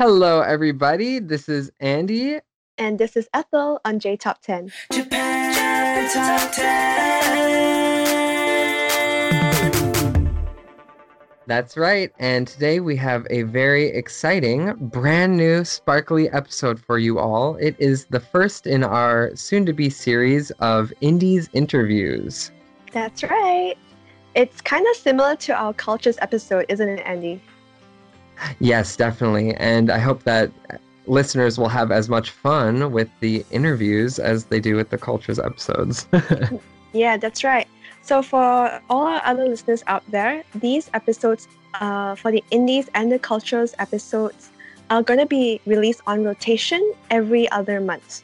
Hello, everybody. This is Andy. And this is Ethel on J Top 10. Japan Top 10. That's right. And today we have a very exciting, brand new, sparkly episode for you all. It is the first in our soon to be series of Indies interviews. That's right. It's kind of similar to our cultures episode, isn't it, Andy? Yes, definitely. And I hope that listeners will have as much fun with the interviews as they do with the cultures episodes. yeah, that's right. So, for all our other listeners out there, these episodes uh, for the indies and the cultures episodes are going to be released on rotation every other month.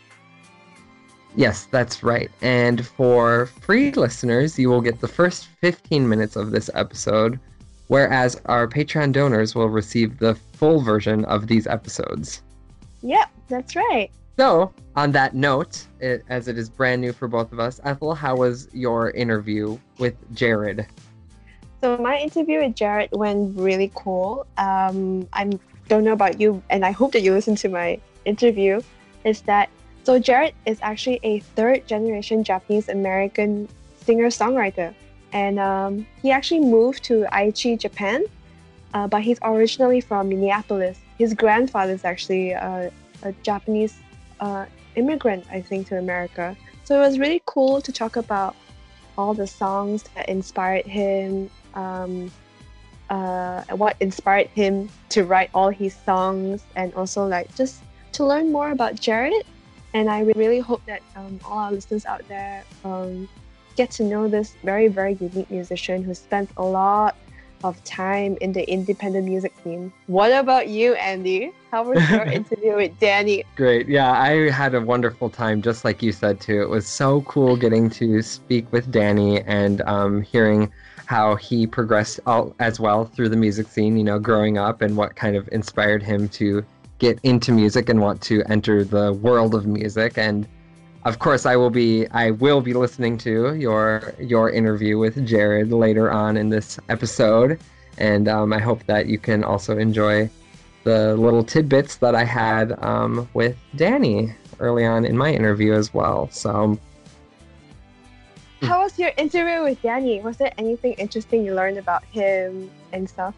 Yes, that's right. And for free listeners, you will get the first 15 minutes of this episode, whereas our Patreon donors will receive the full version of these episodes. Yep, that's right. So, on that note, it, as it is brand new for both of us, Ethel, how was your interview with Jared? So, my interview with Jared went really cool. Um, I don't know about you, and I hope that you listen to my interview. Is that so? Jared is actually a third generation Japanese American singer songwriter, and um, he actually moved to Aichi, Japan, uh, but he's originally from Minneapolis his grandfather is actually a, a Japanese uh, immigrant, I think, to America. So it was really cool to talk about all the songs that inspired him, um, uh, what inspired him to write all his songs, and also like just to learn more about Jared. And I really hope that um, all our listeners out there um, get to know this very, very unique musician who spent a lot of time in the independent music scene. What about you, Andy? How was your interview with Danny? Great. Yeah, I had a wonderful time, just like you said, too. It was so cool getting to speak with Danny and um, hearing how he progressed all, as well through the music scene, you know, growing up and what kind of inspired him to get into music and want to enter the world of music. And of course I will be I will be listening to your your interview with Jared later on in this episode, and um, I hope that you can also enjoy the little tidbits that I had um, with Danny early on in my interview as well. So. How was your interview with Danny? Was there anything interesting you learned about him and stuff?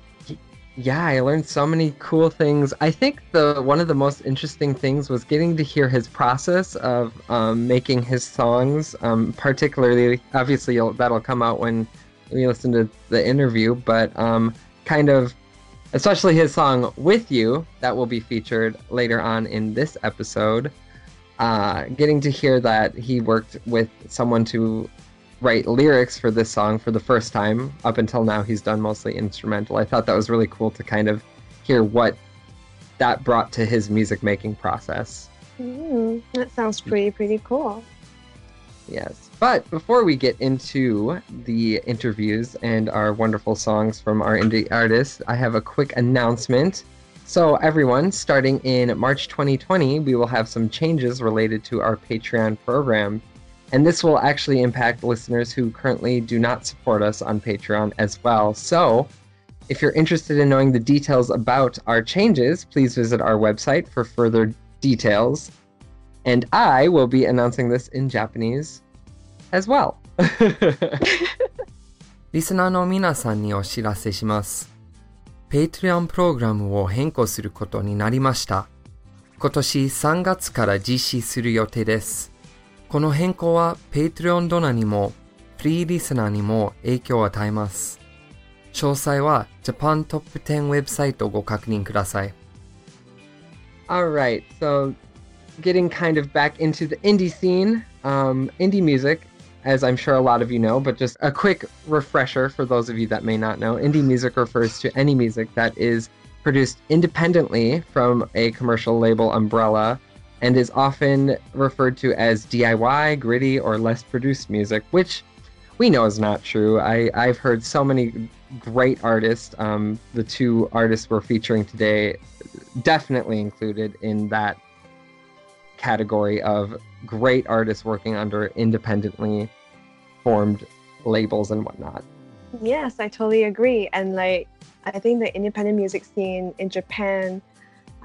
Yeah, I learned so many cool things. I think the one of the most interesting things was getting to hear his process of um, making his songs. Um, particularly, obviously, that'll come out when we listen to the interview. But um, kind of, especially his song "With You" that will be featured later on in this episode. Uh, getting to hear that he worked with someone to write lyrics for this song for the first time. Up until now, he's done mostly instrumental. I thought that was really cool to kind of hear what that brought to his music making process. Mm, that sounds pretty, pretty cool. Yes. But before we get into the interviews and our wonderful songs from our indie artists, I have a quick announcement. So, everyone, starting in March 2020, we will have some changes related to our Patreon program. And this will actually impact listeners who currently do not support us on Patreon as well. So, if you're interested in knowing the details about our changes, please visit our website for further details. And I will be announcing this in Japanese as well. リスナーの皆さんにお知らせします。Patreon プログラムを変更することになりました。今年3月から実施する予定です。 この変更は Patreon ドナにもフリーリスナーにも影響を与えます。詳細は Japan Top 10ウェブサイトをご確認ください。 All right, so getting kind of back into the indie scene, um, indie music, as I'm sure a lot of you know, but just a quick refresher for those of you that may not know. Indie music refers to any music that is produced independently from a commercial label umbrella and is often referred to as DIY, gritty, or less produced music, which we know is not true. I, I've heard so many great artists. Um, the two artists we're featuring today definitely included in that category of great artists working under independently formed labels and whatnot. Yes, I totally agree. And like, I think the independent music scene in Japan,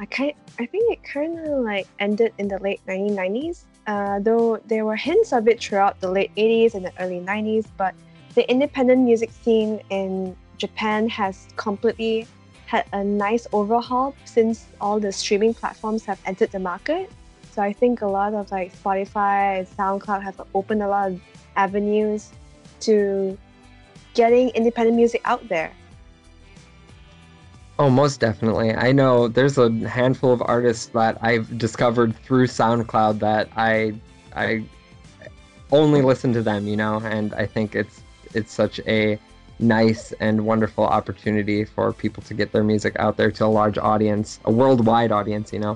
I kind, I think it kind of like ended in the late 1990s. Uh, though there were hints of it throughout the late 80s and the early 90s, but the independent music scene in Japan has completely had a nice overhaul since all the streaming platforms have entered the market. So I think a lot of like Spotify and SoundCloud have opened a lot of avenues to getting independent music out there. Oh, most definitely. I know there's a handful of artists that I've discovered through SoundCloud that I I only listen to them, you know, and I think it's it's such a nice and wonderful opportunity for people to get their music out there to a large audience, a worldwide audience, you know.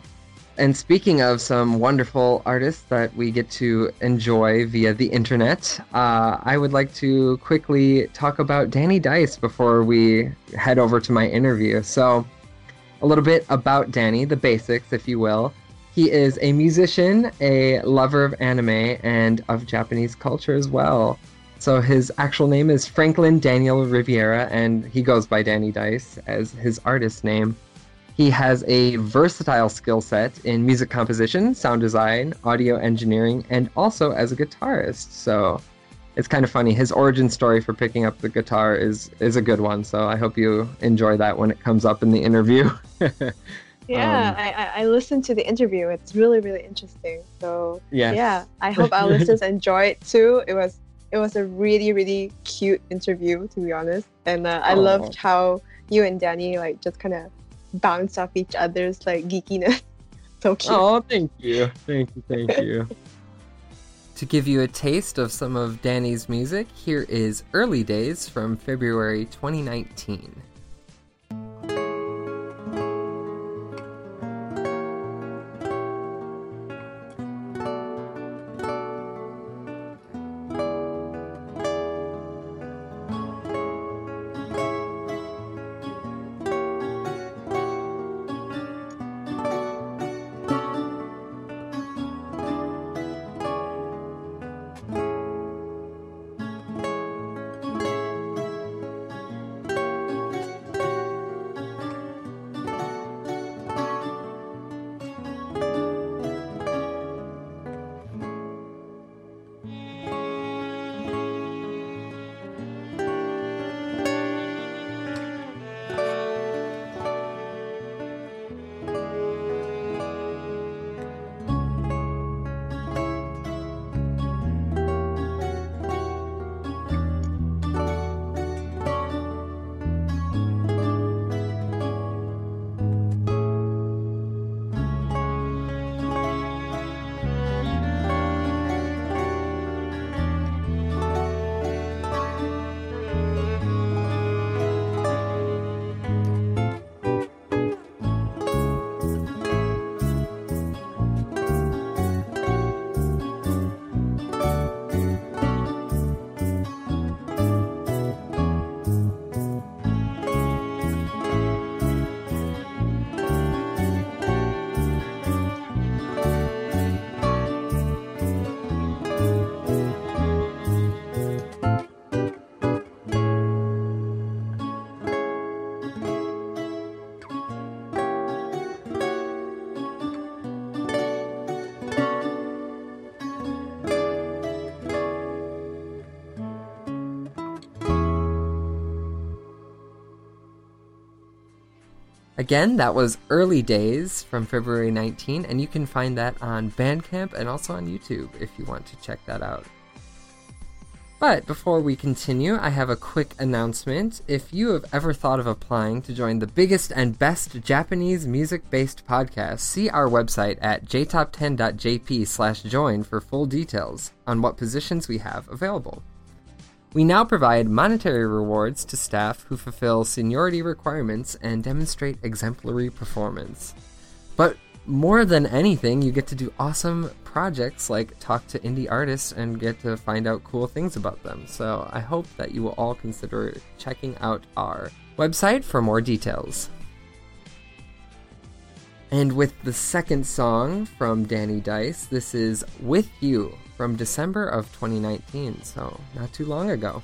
And speaking of some wonderful artists that we get to enjoy via the internet, uh, I would like to quickly talk about Danny Dice before we head over to my interview. So, a little bit about Danny, the basics, if you will. He is a musician, a lover of anime, and of Japanese culture as well. So, his actual name is Franklin Daniel Riviera, and he goes by Danny Dice as his artist name. He has a versatile skill set in music composition, sound design, audio engineering, and also as a guitarist. So it's kind of funny. His origin story for picking up the guitar is is a good one. So I hope you enjoy that when it comes up in the interview. Yeah, Um, I, I, listened to the interview. It's really, really interesting. So yes. yeah, I hope our listeners enjoy it too. It was it was a really, really cute interview to be honest. And uh, I Oh. loved how you and Danny like just kind of bounce off each other's like geekiness. so cute. Oh, thank you, thank you, thank you. To give you a taste of some of Danny's music, here is Early Days from February 2019.「Again, that was Early Days from February 19, and you can find that on Bandcamp and also on YouTube if you want to check that out. But before we continue, I have a quick announcement. If you have ever thought of applying to join the biggest and best Japanese music based podcast, see our website at jtop10.jp slash join for full details on what positions we have available. We now provide monetary rewards to staff who fulfill seniority requirements and demonstrate exemplary performance. But more than anything, you get to do awesome projects like talk to indie artists and get to find out cool things about them. So I hope that you will all consider checking out our website for more details. And with the second song from Danny Dice, this is With You from December of 2019, so not too long ago.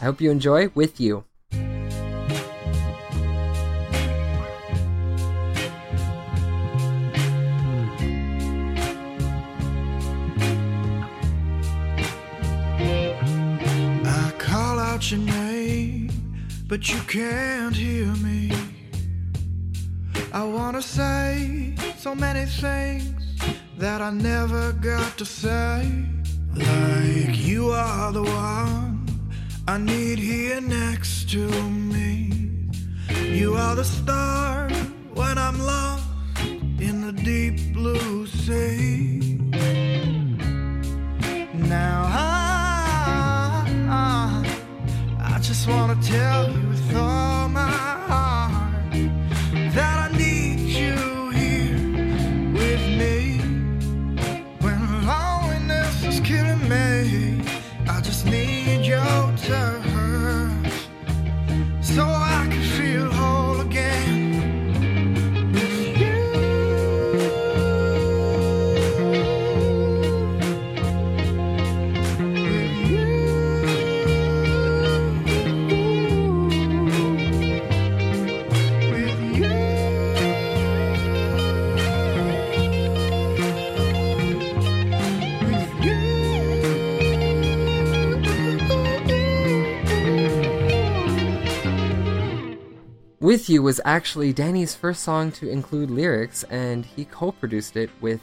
I hope you enjoy With You. I call out your name, but you can't hear me. I wanna say so many things that I never got to say. Like you are the one I need here next to me. You are the star when I'm lost in the deep blue sea. Now I, I just wanna tell you with all my heart so I With You was actually Danny's first song to include lyrics, and he co produced it with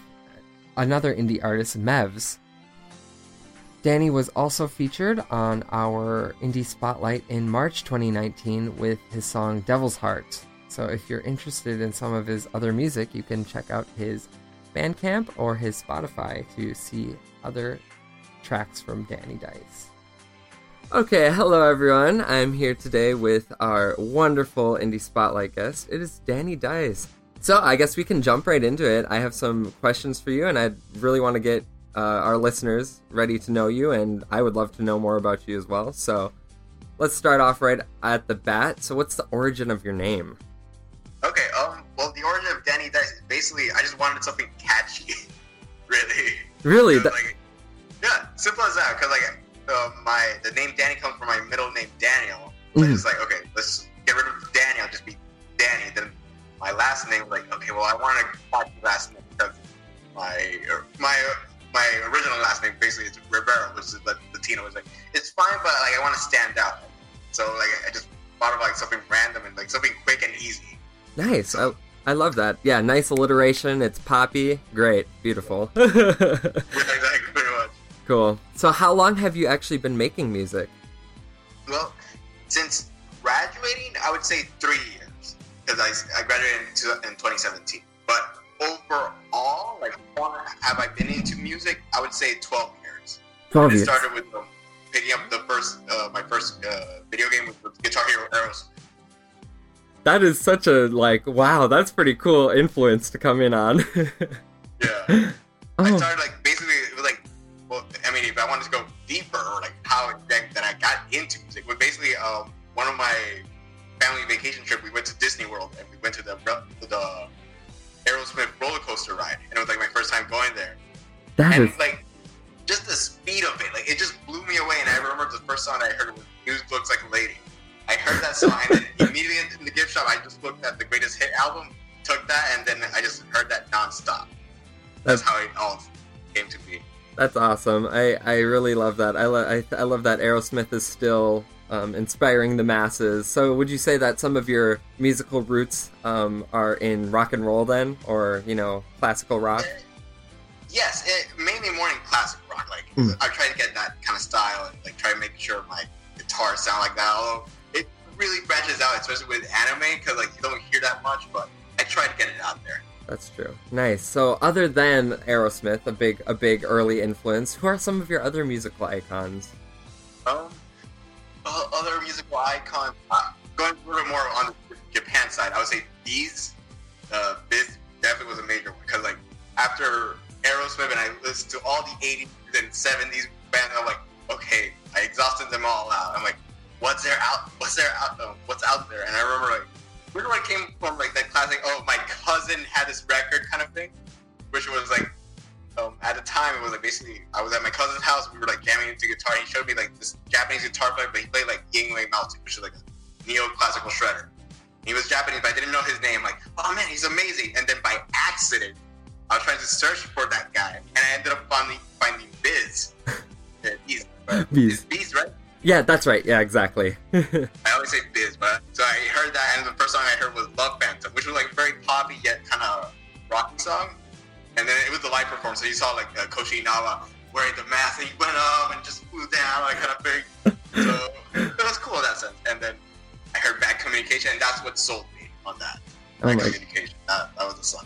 another indie artist, Mevs. Danny was also featured on our Indie Spotlight in March 2019 with his song Devil's Heart. So if you're interested in some of his other music, you can check out his Bandcamp or his Spotify to see other tracks from Danny Dice. Okay, hello everyone. I'm here today with our wonderful Indie Spotlight guest. It is Danny Dice. So I guess we can jump right into it. I have some questions for you, and I really want to get uh, our listeners ready to know you, and I would love to know more about you as well. So let's start off right at the bat. So, what's the origin of your name? Okay, um, well, the origin of Danny Dice is basically I just wanted something catchy, really. Really? That- like, yeah, simple as that. Because like, uh, my the name Danny comes from my middle name Daniel. So Mhm. it's like, okay, let's get rid of Danny. I'll just be Danny. Then my last name, like, okay, well, I want a catchy last name because my my my original last name basically is Rivera, which is like Latino. Is like, it's fine, but like, I want to stand out. So like, I just thought of like something random and like something quick and easy. nice. I, I love that. Yeah, nice alliteration. It's poppy. Great. Beautiful. exactly, pretty much. cool. So, how long have you actually been making music? Well, since graduating, I would say three years because I, I graduated in, two, in 2017. But overall, like, how long have I been into music? I would say 12 years. 12 It years. started with um, picking up the first, uh, my first uh, video game with, Guitar Hero Aerosmith. That is such a, like, wow, that's pretty cool influence to come in on. Yeah. I oh, started like basically it was like well I mean if I wanted to go deeper or like how exactly that I got into music was basically um one of my family vacation trip we went to Disney World and we went to the the Aerosmith roller coaster ride and it was like my first time going there that and is. like just the speed of it like it just blew me away and I remember the first song I heard was Music Looks Like a Lady I heard that song and then immediately in the gift shop I just looked at the greatest hit album took that and then I just heard that nonstop that's how it all came to be. That's awesome. I, I really love that. I, lo- I I love that Aerosmith is still um, inspiring the masses. So, would you say that some of your musical roots um, are in rock and roll then, or you know, classical rock? Yes, it, mainly more in classic rock. Like Mm. I try to get that kind of style and like try to make sure my guitar sound like that. Although it really branches out, especially with anime, because like you don't hear that much. But I try to get it out there. That's true. Nice. So, other than Aerosmith, a big a big early influence, who are some of your other musical icons? Um, other musical icons. Uh, going a little more on the Japan side, I would say these. Uh, Biz definitely was a major one because like after Aerosmith and I listened to all the 80s and 70s bands, I'm like, okay, I exhausted them all out. I'm like, what's there out? What's there out? Um, what's out there? And I remember like, remember when it came from like that classic, oh, my cousin had this record kind of thing, which was like um, at the time it was like basically I was at my cousin's house. We were like jamming into guitar. And he showed me like this Japanese guitar player, but he played like Yingwei Maltu, which is like a neo-classical shredder. He was Japanese, but I didn't know his name. Like, oh man, he's amazing. And then by accident, I was trying to search for that guy, and I ended up finding finding Biz. Yeah, Biz, but Biz. It's Biz, right? Yeah, that's right. Yeah, exactly. I always say Biz, but so I heard that, and the first song I heard was Love Phantom, which was like very poppy yet kind of rocky song. And then it was the live performance, so you saw like uh, Koshi Inaba wearing the mask, and he went up and just flew down, like kind of thing. So it was cool in that sense. And then I heard Bad Communication, and that's what sold me on that. Oh Bad my- Communication, that, that was the song.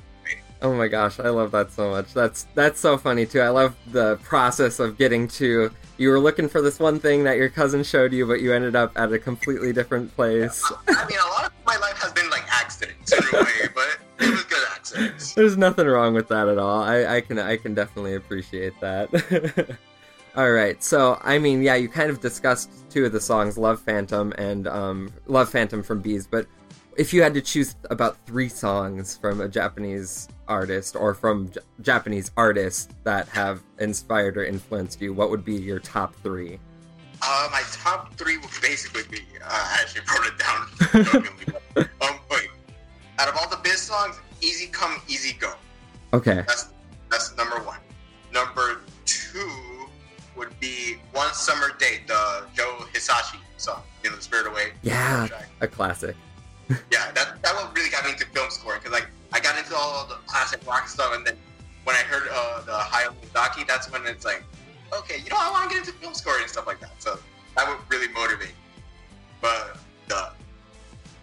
Oh my gosh, I love that so much. That's that's so funny too. I love the process of getting to you were looking for this one thing that your cousin showed you, but you ended up at a completely different place. I mean, a lot of my life has been like accidents in a way, but it was good accidents. There's nothing wrong with that at all. I, I can I can definitely appreciate that. all right, so I mean, yeah, you kind of discussed two of the songs, "Love Phantom" and um, "Love Phantom" from Bees, but if you had to choose about three songs from a Japanese artist or from J- Japanese artists that have inspired or influenced you, what would be your top three? Uh, my top three would basically be. Uh, I actually wrote it down. but, um, wait. Out of all the Biz songs, "Easy Come, Easy Go." Okay, That's that's number one. Number two would be "One Summer Day," the Joe Hisaishi song, you know, "The Spirit Away." Yeah. a classic. Yeah, that that what really got me into film scoring because like I got into all the classic rock stuff, and then when I heard uh, the Hayao Miyazaki, that's when it's like, okay, you know, I want to get into film scoring and stuff like that. So that would really motivate. But the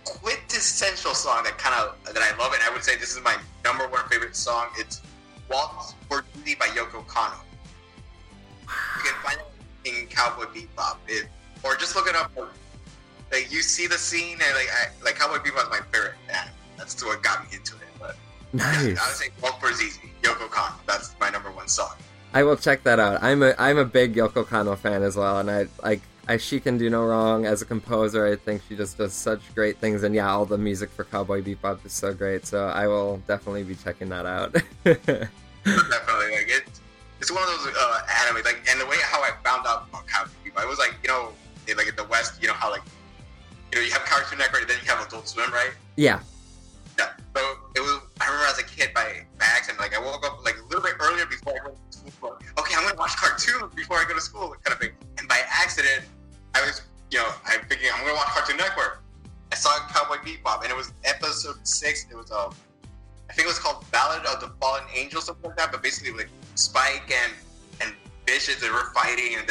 quintessential song that kind of that I love, and I would say this is my number one favorite song. It's "Waltz for Zizi" by Yoko Kanno. You can find it in Cowboy Bebop, it, or just look it up. Like you see the scene, and like I, like Cowboy Bebop is my favorite anime. That's what got me into it. But I would Nice. say "Waltz for Zizi," Yoko Kanno. That's my number one song. I will check that out. I'm a I'm a big Yoko Kanno fan as well, and I like I, she can do no wrong as a composer. I think she just does such great things, and yeah, all the music for Cowboy Bebop is so great. So I will definitely be checking that out. Definitely, like it. It's one of those uh, anime, like, and the way how I found out about Cowboy Bebop, it was like you know, in, like in the West, you know how like, you know, you have Cartoon Network, and then you have Adult Swim, right? yeah, Yeah. So it was. I remember as a kid by by accident, like I woke up like a little bit earlier before I went to school. Okay, I'm gonna watch cartoons before I go to school, kind of thing. And by accident, I was, you know, I'm thinking I'm gonna watch Cartoon Network. I saw Cowboy Bebop, and it was episode six. It was um, I think it was called Ballad of the Fallen Angel, something like that. But basically, like Spike and and Vicious, they were fighting, and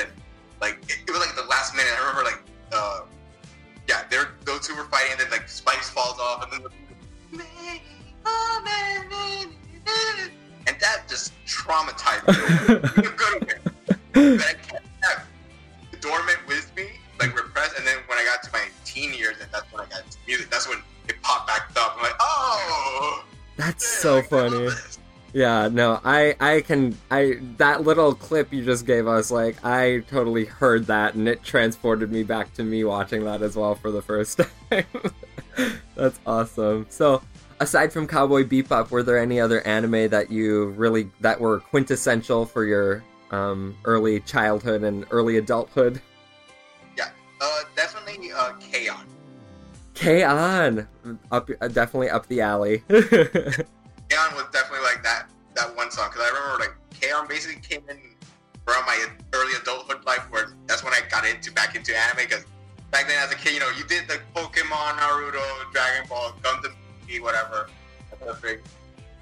Yeah, no, I I can I that little clip you just gave us, like I totally heard that, and it transported me back to me watching that as well for the first time. That's awesome. So, aside from Cowboy Bebop, were there any other anime that you really that were quintessential for your um, early childhood and early adulthood? Yeah, uh, definitely uh, K-On! K-On! Up, uh, definitely up the alley. K-On! was definitely like that that one song because I remember like K-On! basically came in around my early adulthood life where that's when I got into back into anime because back then as a kid, you know, you did the Pokemon, Naruto, Dragon Ball, Gundam, whatever, that type of thing.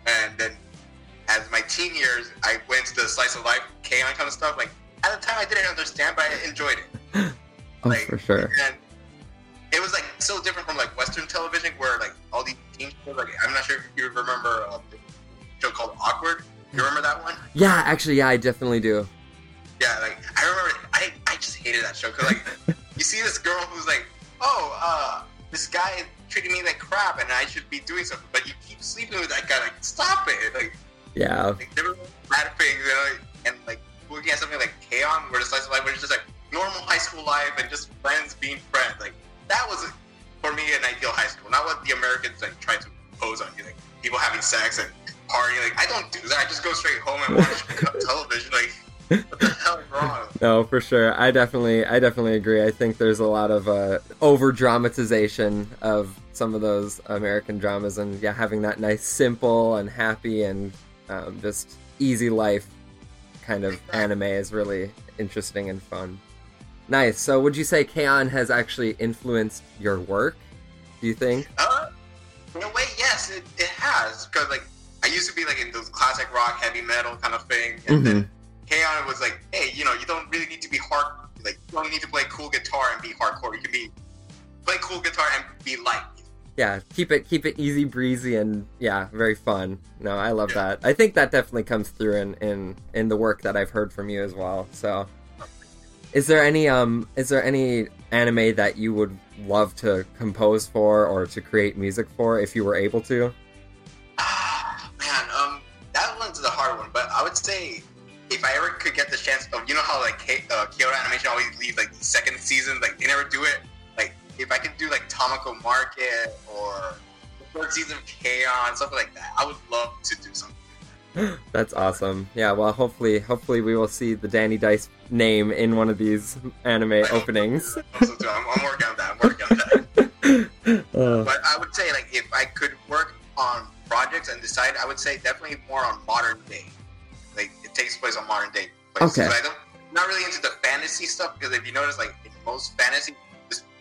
And then as my teen years, I went to the slice of life, K-On kind of stuff. Like at the time, I didn't understand, but I enjoyed it. Oh, like, for sure. And it was like so different from like Western television, where like all these teen shows. Like I'm not sure if you remember uh, show called Awkward. You remember that one? Yeah, actually, yeah, I definitely do. Yeah, like I remember, I I just hated that show because like you see this girl who's like, oh, uh, this guy is treating me like crap, and I should be doing something, but you keep sleeping with that guy. Like, stop it! Like, Yeah, like there were bad things, you know, and like looking at something like K-On, where the slice of life was just like normal high school life and just friends being friends. Like that was for me an ideal high school, not what the Americans like try to impose on you, like people having sex and partying. Like I don't do that. I just go straight home and watch television. Like what the hell is wrong? no, for sure. I definitely, I definitely agree. I think there's a lot of uh, over dramatization of some of those American dramas, and yeah, having that nice, simple, and happy, and um, just easy life kind of anime is really interesting and fun. Nice. So, would you say K-On has actually influenced your work? Do you think? Uh, in a way, yes, it, it has. Because like I used to be like in those classic rock, heavy metal kind of thing, and then K-On was like, hey, you know, you don't really need to be hard. Like you don't need to play cool guitar and be hardcore. You can be play cool guitar and be light. yeah keep it keep it easy breezy and yeah very fun no i love Yeah. that i think that definitely comes through in in in the work that i've heard from you as well so is there any um is there any anime that you would love to compose for or to create music for if you were able to I would say if I ever could get the chance of, you know how like K- uh, Kyoto Animation always leaves like the second season, like they never do it. Like if I could do like Tamako Market or the third season of K-On, something like that, I would love to do something. that's awesome yeah well hopefully hopefully we will see the danny dice name in one of these anime openings I'm, I'm working on that. I'm working on that. Uh, But I would say, like, if I could work on projects and decide, I would say definitely more on modern day. Takes place on modern day. Places. Okay. But I don't, I'm not really into the fantasy stuff because if you notice, like, in most fantasy,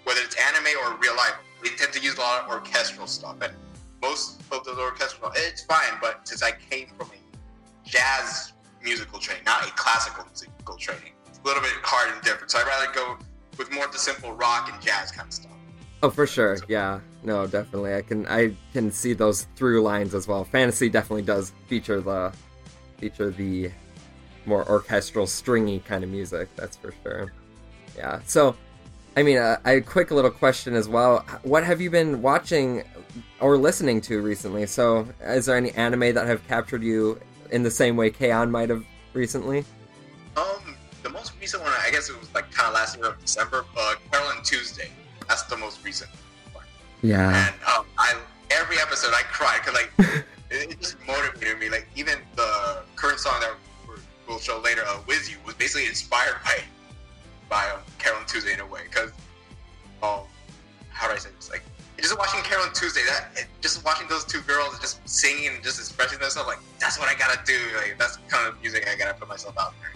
whether it's anime or real life, they tend to use a lot of orchestral stuff. And most of those orchestral, it's fine. But since I came from a jazz musical training, not a classical musical training, it's a little bit hard and different. So I'd rather go with more of the simple rock and jazz kind of stuff. Oh, for sure. Yeah. No, definitely. I can I can see those through lines as well. Fantasy definitely does feature the feature the more orchestral, stringy kind of music. That's for sure. Yeah. So, I mean, uh, a quick little question as well. What have you been watching or listening to recently? So, is there any anime that have captured you in the same way K-On might have recently? Um, the most recent one, I guess it was like kind of last year of December. Uh, Carole & Tuesday. That's the most recent. one. Yeah. And um, I every episode I cried because like it, it just motivated me. Like even the current song that we'll show later, uh, "With You," was basically inspired by by um, Carole & Tuesday in a way. Because um, how do I say this? Like just watching Carole & Tuesday, that just watching those two girls just singing and just expressing themselves, like that's what I gotta do. Like that's the kind of music I gotta put myself out there.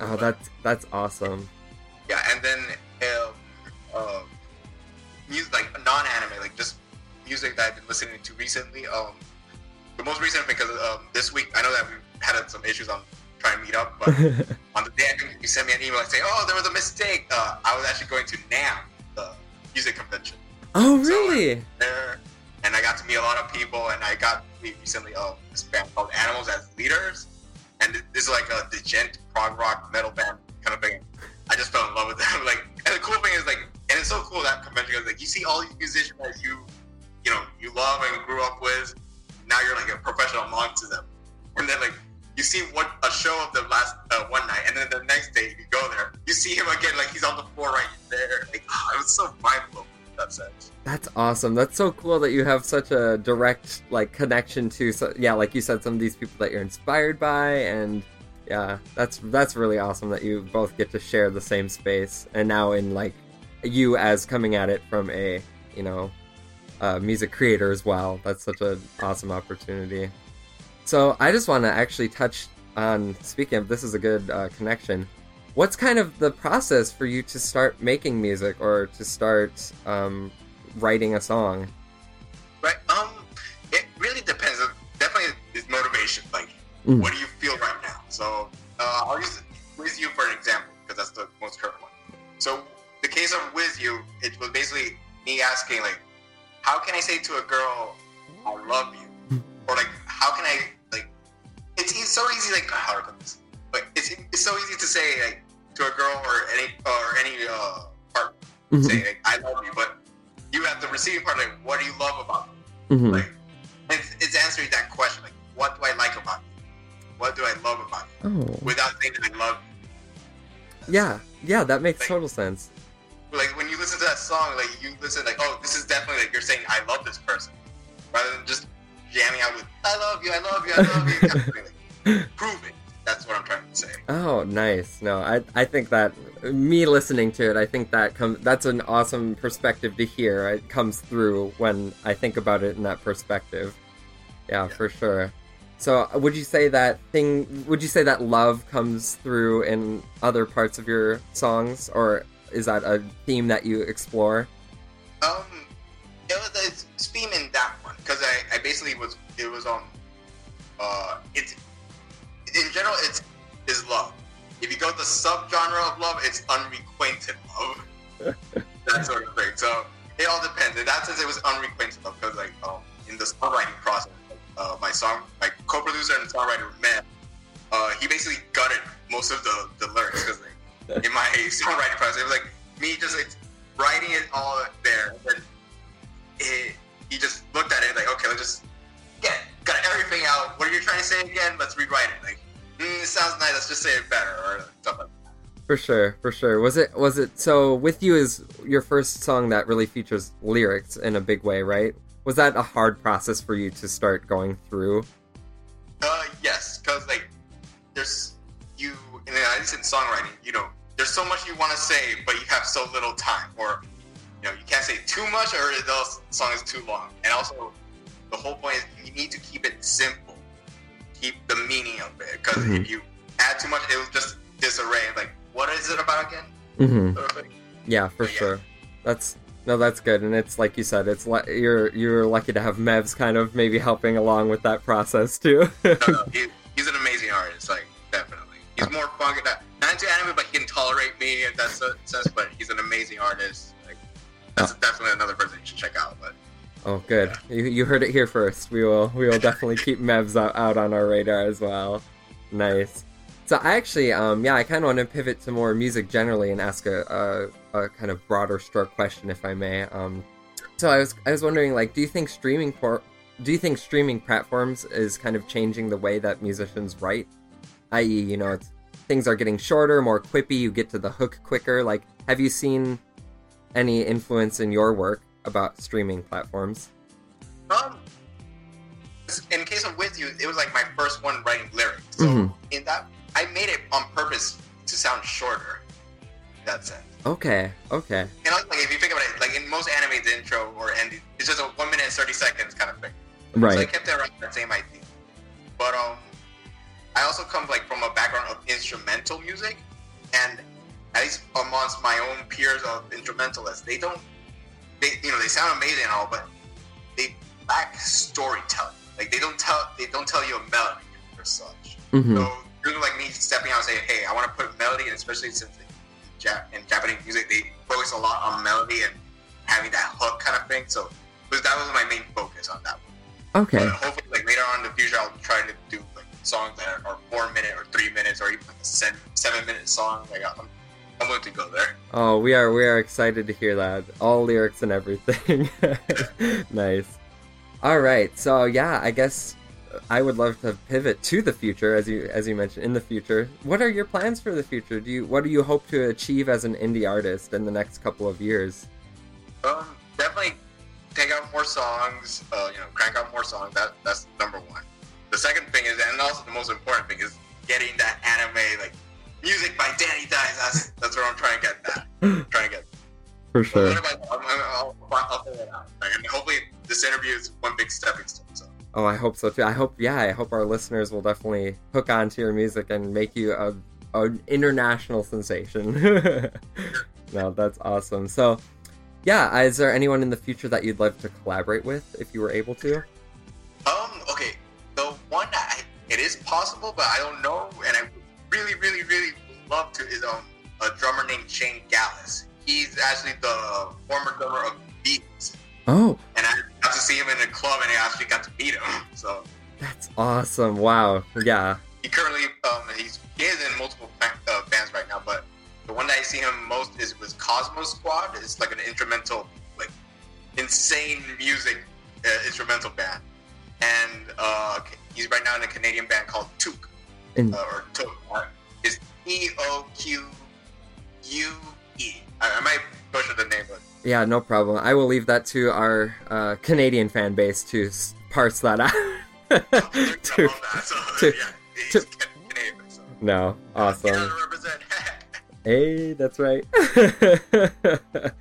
Oh, that's that's awesome. Yeah, and then um, um, music like non-anime, like just music that I've been listening to recently. Um, the most recent because um, this week I know that we had some issues on trying to meet up, but on the day I think you sent me an email like saying, "Oh, there was a mistake." Uh, I was actually going to NAMM, the music convention oh, really? there, and I got to meet a lot of people, and I got to meet recently um, this band called Animals as Leaders, and this is like a djent prog rock metal band kind of thing. I just fell in love with them. Like, and the cool thing is like, and it's so cool that convention like you see all these musicians that you, you know, you love and grew up with. Now you're like a professional amongst them, and then like you see what a show of the last uh, one night, and then the next day you go there, you see him again, like he's on the floor right there. Like, oh, it was so mind blowing in that sense. That's awesome. That's so cool that you have such a direct like connection to so, yeah, like you said some of these people that you're inspired by and yeah, that's that's really awesome that you both get to share the same space and now in like you as coming at it from a, you know, uh, music creator as well. That's such an awesome opportunity. So I just want to actually touch on speaking of this is a good uh, connection. what's kind of the process for you to start making music or to start um, writing a song? Right. Um, it really depends. It definitely is motivation. Like, Mm. what do you feel right now? So, uh, I'll use with You for an example because that's the most current one. So, the case of with You, it was basically me asking like, how can I say to a girl, I love you, or like, how can I like? It's, e- so easy. Like, how I put this? Like, it's it's so easy to say like to a girl or any or any uh partner, Mhm. say like, I love you, but you have the receiving part like, what do you love about me? Mhm. Like, it's, it's answering that question. Like, what do I like about you? What do I love about you? Oh, Without saying that I love you. yeah, yeah, that makes total sense. Like, when you listen to that song, like, you listen, like, oh, this is definitely, like, you're saying, I love this person. Rather than just jamming out with, I love you, I love you, I love you. kind of thing, like, prove it. That's what I'm trying to say. Oh, nice. No, I I think that me listening to it, I think that comes that's an awesome perspective to hear. It comes through when I think about it in that perspective. Yeah, for sure. So, would you say that thing would you say that love comes through in other parts of your songs or is that a theme that you explore? Um, it was a theme in that one because I, I basically was it was um uh it's in general it's is love. If you go with the subgenre of love, it's unrequited love. that sort of thing. So it all depends. In that sense, it was unrequited love because like um in the songwriting process, uh, my song my co-producer and songwriter man, uh, he basically gutted most of the the lyrics because like, in my songwriting process, it was like me just like writing it all Let's rewrite it. Like, mm, it sounds nice. Let's just say it better or stuff like that. For sure, for sure. Was it was it so with you is your first song that really features lyrics in a big way, right? Was that a hard process for you to start going through? Uh, yes, because like there's you in at least in songwriting, you know, there's so much you want to say, but you have so little time, or you know, you can't say too much, or the song is too long. And also, the whole point is you need to keep it simple, keep the meaning of it, because Mhm. if you add too much, it will just disarray. Like, what is it about again? Mm-hmm. Sort of. Yeah, for Yeah. sure. That's no, that's good, and it's like you said, it's like you're you're lucky to have Mevs kind of maybe helping along with that process too. No, no, he, he's an amazing artist, like definitely. He's more fun, not, not into anime, but he can tolerate me in that se- sense. But he's an amazing artist. Like that's definitely another person you should check out. But oh, good. You, you heard it here first. We will we will definitely keep Mevs out, out on our radar as well. Nice. So I actually, um, yeah, I kind of want to pivot to more music generally and ask a, a, a kind of broader stroke question, if I may. Um, so I was I was wondering, like, do you think streaming por- do you think streaming platforms is kind of changing the way that musicians write? I.e., you know, things are getting shorter, more quippy. You get to the hook quicker. Like, have you seen any influence in your work about streaming platforms? um, in case of with you, it was like my first one writing lyrics. So Mhm. in that, I made it on purpose to sound shorter. That's it. Okay, okay. And like, like, if you think about it, like in most anime, the intro or end, it's just a one minute and thirty seconds kind of thing. Right. So I kept it around that same idea. But um, I also come like from a background of instrumental music, and at least amongst my own peers of instrumentalists, they don't, they you know they sound amazing and all, but they lack storytelling. Like they don't tell they don't tell you a melody or such. hmm So people like me stepping out and saying, "Hey, I want to put melody," and especially since in, in Japanese music they focus a lot on melody and having that hook kind of thing. So that was my main focus on that. One. Okay. But hopefully, like later on in the future, I'll try to do like songs that are four minute or three minutes or even like a seven, seven minute song. Like I'm, I'm willing to go there. Oh, we are we are excited to hear that. All lyrics and everything. nice. All right. So yeah, I guess I would love to pivot to the future, as you as you mentioned in the future. What are your plans for the future? Do you what do you hope to achieve as an indie artist in the next couple of years? Um, definitely take out more songs. Uh, you know, crank out more songs. That that's number one. The second thing is, and also the most important thing is getting that anime like music by Danny Dice. That's that's where I'm trying to get that. trying to get. For sure. little by I'm, I'm, I'll, I'll figure it out. And hopefully, this interview is one big stepping stone. So Oh, I hope so too. I hope yeah, I hope our listeners will definitely hook on to your music and make you a an international sensation. no, that's awesome. So, yeah, is there anyone in the future that you'd love to collaborate with if you were able to? Um, okay, the one that I, it is possible, but I don't know, and I really, really, really love to is um a drummer named Shane Gaalaas. He's actually the former drummer of B'z, Oh, and I got to see him in a club, and I actually got to meet him. So that's awesome. Wow. Yeah. he currently um he's he is in multiple uh, bands right now, but the one that I see him most is with Cosmosquad. It's like an instrumental, like insane music uh, instrumental band, and uh, he's right now in a Canadian band called Took And uh, or Took. Uh, Is E O Q U E. I, I might butcher the name, but yeah, no problem. I will leave that to our uh, Canadian fan base to s- parse that out. To-. So, to- to-. So. no, awesome. Hey, that's right.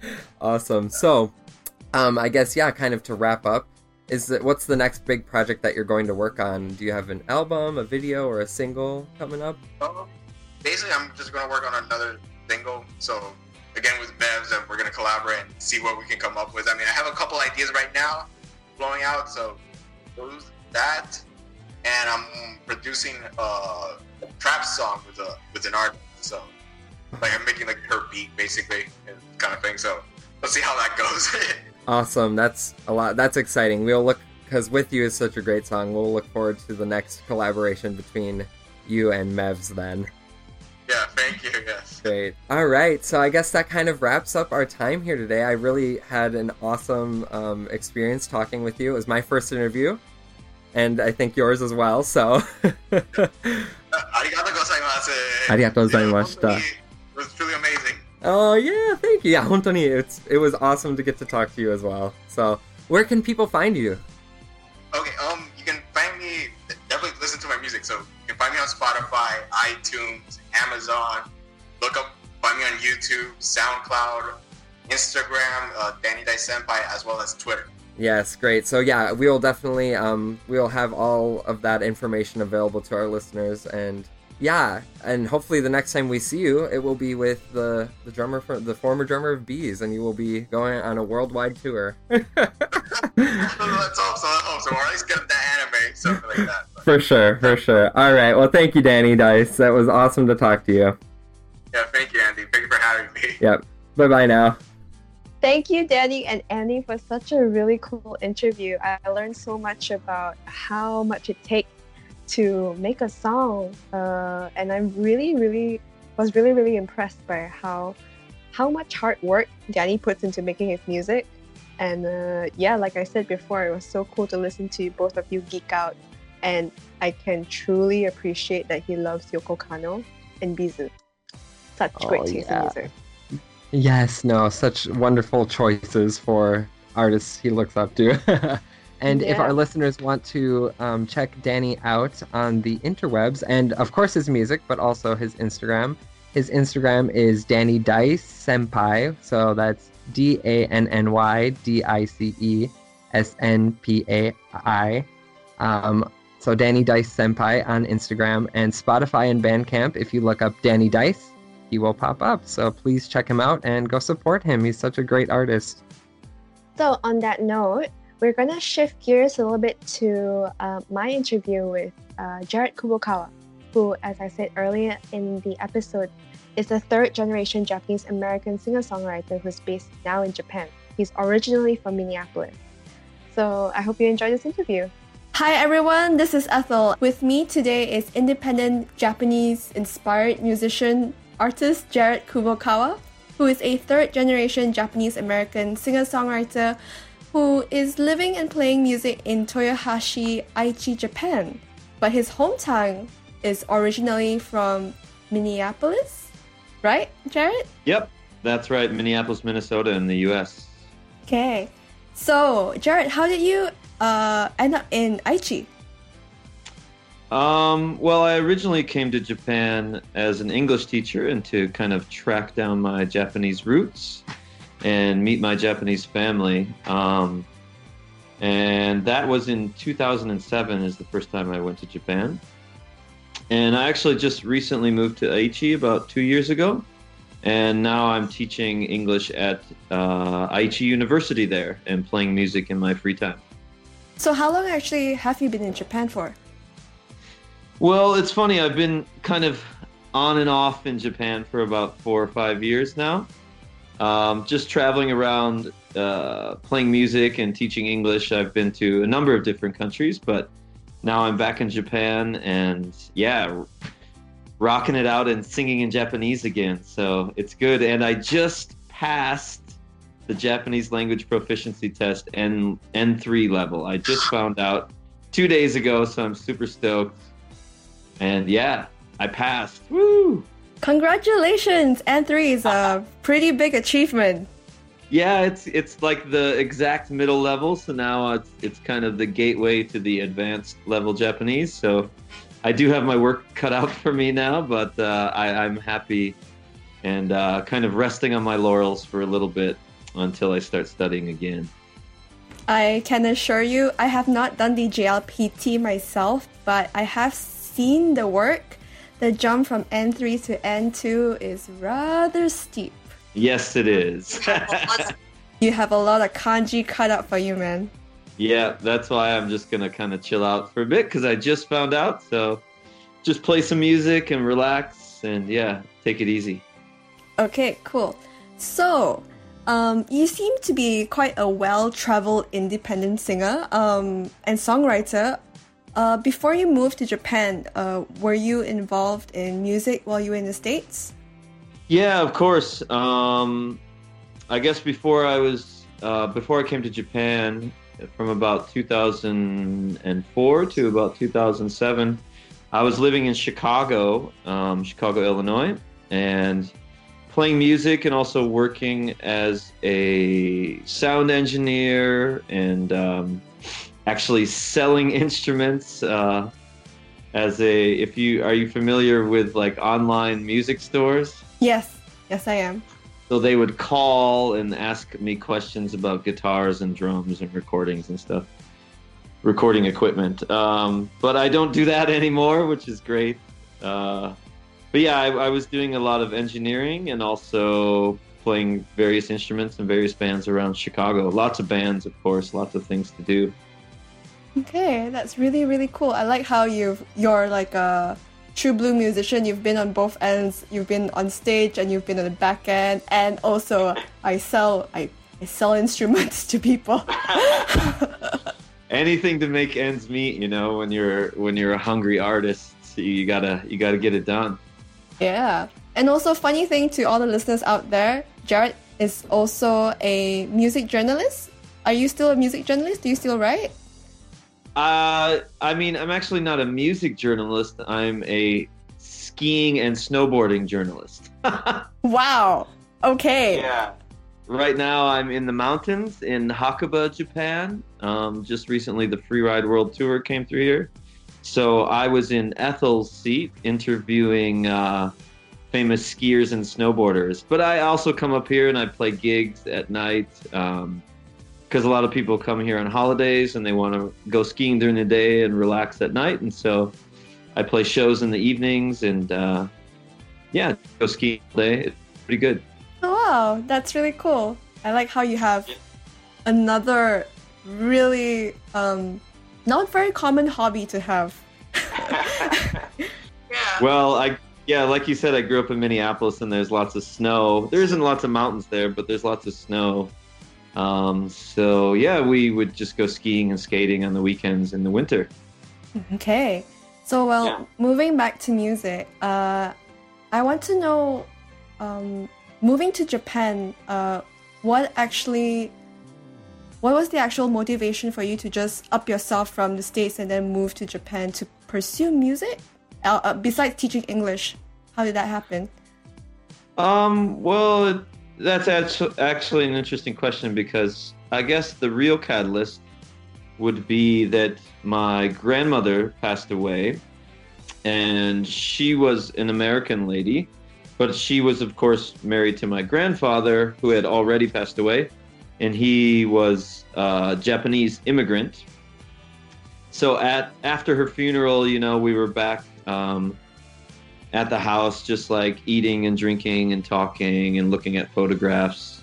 awesome. So, um, I guess yeah, kind of to wrap up, is that what's the next big project that you're going to work on? Do you have an album, a video, or a single coming up? Um, basically, I'm just going to work on another single. So, again, with Bevs, and we're going to collaborate and see what we can come up with. I mean, I have a couple ideas right now blowing out, so those that. And I'm producing a trap song with a with an artist. So, like, I'm making like her beat, basically, kind of thing. So, let's see how that goes. Awesome. That's a lot. That's exciting. We'll look because "With You" is such a great song. We'll look forward to the next collaboration between you and Mevs then. Yeah, thank you. Yes. Great. All right. So I guess that kind of wraps up our time here today. I really had an awesome um, experience talking with you. It was my first interview, and I think yours as well. So. Uh, arigato gozaimasu. Arigato gozaimashita. It was truly amazing Oh yeah, thank you, Anthony. It's it was awesome to get to talk to you as well. So, where can people find you? Okay, um, you can find me. Definitely listen to my music. So you can find me on Spotify, iTunes, Amazon. Look up, find me on YouTube, SoundCloud, Instagram, uh, Danny Dice Senpai, as well as Twitter. Yes, great. So yeah, we will definitely um, we will have all of that information available to our listeners and yeah, and hopefully the next time we see you, it will be with the the drummer for the former drummer of B'z, and you will be going on a worldwide tour. let's hope so. Let's hope so. Or at least get that anime, something like that. But, for sure, for sure. All right. Well, thank you, Danny Dice. That was awesome to talk to you. yeah, thank you, Andy. Thank you for having me. Yep. Bye bye now. Thank you, Danny and Annie, for such a really cool interview. I learned so much about how much it takes to make a song, uh, and I'm really, really was really, really impressed by how how much hard work Danny puts into making his music. And uh, yeah, like I said before, it was so cool to listen to both of you geek out, and I can truly appreciate that he loves Yoko Kanno and B'z. Such Oh, great taste yeah. in music. Yes, no, such wonderful choices for artists he looks up to. and if our listeners want to um, check Danny out on the interwebs, and of course his music, but also his Instagram, his Instagram is Danny Dice Senpai. So that's D A N N Y D I C E S N P A I. Um, so Danny Dice Senpai on Instagram and Spotify and Bandcamp. If you look up Danny Dice, he will pop up. So please check him out and go support him. He's such a great artist. So, on that note, we're gonna shift gears a little bit to uh, my interview with uh, Jared Kubokawa, who, as I said earlier in the episode, is a third generation Japanese American singer songwriter who's based now in Japan. He's originally from Minneapolis. So, I hope you enjoy this interview. Hi everyone, this is Ethel. With me today is independent Japanese inspired musician artist Jared Kubokawa, who is a third generation Japanese American singer songwriter who is living and playing music in Toyohashi, Aichi, Japan. But his hometown is originally from Minneapolis, right, Jared? Yep, that's right. Minneapolis, Minnesota, in the U.S. Okay. So, Jared, how did you uh, end up in Aichi? Um, well, I originally came to Japan as an English teacher and to kind of track down my Japanese roots and meet my Japanese family. Um, and that was in 2007 is the first time I went to Japan. And I actually just recently moved to Aichi about two years ago. And now I'm teaching English at uh, Aichi University there and playing music in my free time. So, how long actually have you been in Japan for? Well, it's funny. I've been kind of on and off in Japan for about four or five years now. Um, just traveling around, uh, playing music and teaching English. I've been to a number of different countries, but now I'm back in Japan and yeah, rocking it out and singing in Japanese again. So it's good. And I just passed the Japanese language proficiency test N N3 level. I just found out two days ago, so I'm super stoked. And yeah, I passed. Woo! Congratulations! N3 is a pretty big achievement. Yeah, it's it's like the exact middle level. So now it's it's kind of the gateway to the advanced level Japanese. So I do have my work cut out for me now, but uh, I, I'm happy and uh, kind of resting on my laurels for a little bit until I start studying again. I can assure you, I have not done the JLPT myself, but I have seen the work. The jump from N3 to N2 is rather steep. Yes, it is. You have a lot of kanji cut out for you, man. yeah, that's why I'm just gonna kind of chill out for a bit because I just found out. So just play some music and relax, and yeah, take it easy. Okay, cool. So, um, you seem to be quite a well-traveled independent singer um, and songwriter. Uh, before you moved to Japan, uh, were you involved in music while you were in the States? Yeah, of course. Um, I guess before I was uh, before I came to Japan, from about 2004 to about 2007, I was living in Chicago, um, Chicago, Illinois, and playing music and also working as a sound engineer and um, actually selling instruments. Uh, as a, if you are you familiar with like online music stores? Yes, yes, I am. So they would call and ask me questions about guitars and drums and recordings and stuff, recording equipment. Um, but I don't do that anymore, which is great. Uh, but yeah, I, I was doing a lot of engineering and also playing various instruments in various bands around Chicago. Lots of bands, of course, lots of things to do. Okay, that's really really cool. I like how you you're like a true blue musician. You've been on both ends. You've been on stage and you've been on the back end. And also, I sell I, I sell instruments to people. Anything to make ends meet, you know, when you're when you're a hungry artist, you gotta you gotta get it done. yeah. And also, funny thing to all the listeners out there, Jared is also a music journalist. Are you still a music journalist? Do you still write? Uh, I mean, I'm actually not a music journalist. I'm a skiing and snowboarding journalist. Wow. Okay. Yeah. Right now, I'm in the mountains in Hakuba, Japan. Um, just recently, the Freeride World Tour came through here. So I was in Ethel's seat interviewing uh, famous skiers and snowboarders. But I also come up here and I play gigs at night because a lot of people come here on holidays and they want to go skiing during the day and relax at night. And so I play shows in the evenings and uh, yeah, go skiing all day. It's pretty good. Oh, wow, that's really cool. I like how you have another really um, not very common hobby to have. Well, I yeah, like you said, I grew up in Minneapolis, and there's lots of snow. There isn't lots of mountains there, but there's lots of snow. Um, so yeah, we would just go skiing and skating on the weekends in the winter. Okay. So, well, Yeah. moving back to music, uh, I want to know, um, moving to Japan, uh, what actually, what was the actual motivation for you to just up yourself from the States and then move to Japan to pursue music? Uh, uh, besides teaching English, how did that happen? Um, well, it- that's actually an interesting question because I guess the real catalyst would be that my grandmother passed away, and she was an American lady, but she was, of course, married to my grandfather, who had already passed away, and he was a Japanese immigrant. So at after her funeral, you know, we were back um, at the house, just like eating and drinking and talking and looking at photographs.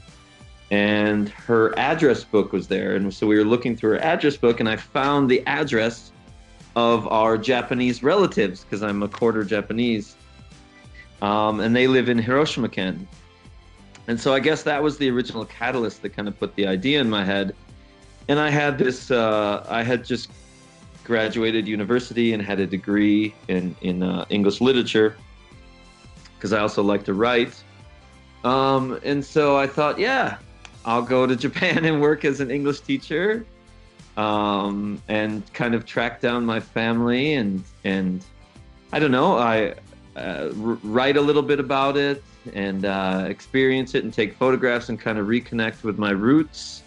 And her address book was there. And so we were looking through her address book, and I found the address of our Japanese relatives because I'm a quarter Japanese. Um, and they live in Hiroshima, Ken. And so I guess that was the original catalyst that kind of put the idea in my head. And I had this, uh, I had just graduated university and had a degree in, in uh, English literature because I also like to write. Um, and so I thought, yeah, I'll go to Japan and work as an English teacher um, and kind of track down my family and, and I don't know, I uh, write a little bit about it and uh, experience it and take photographs and kind of reconnect with my roots.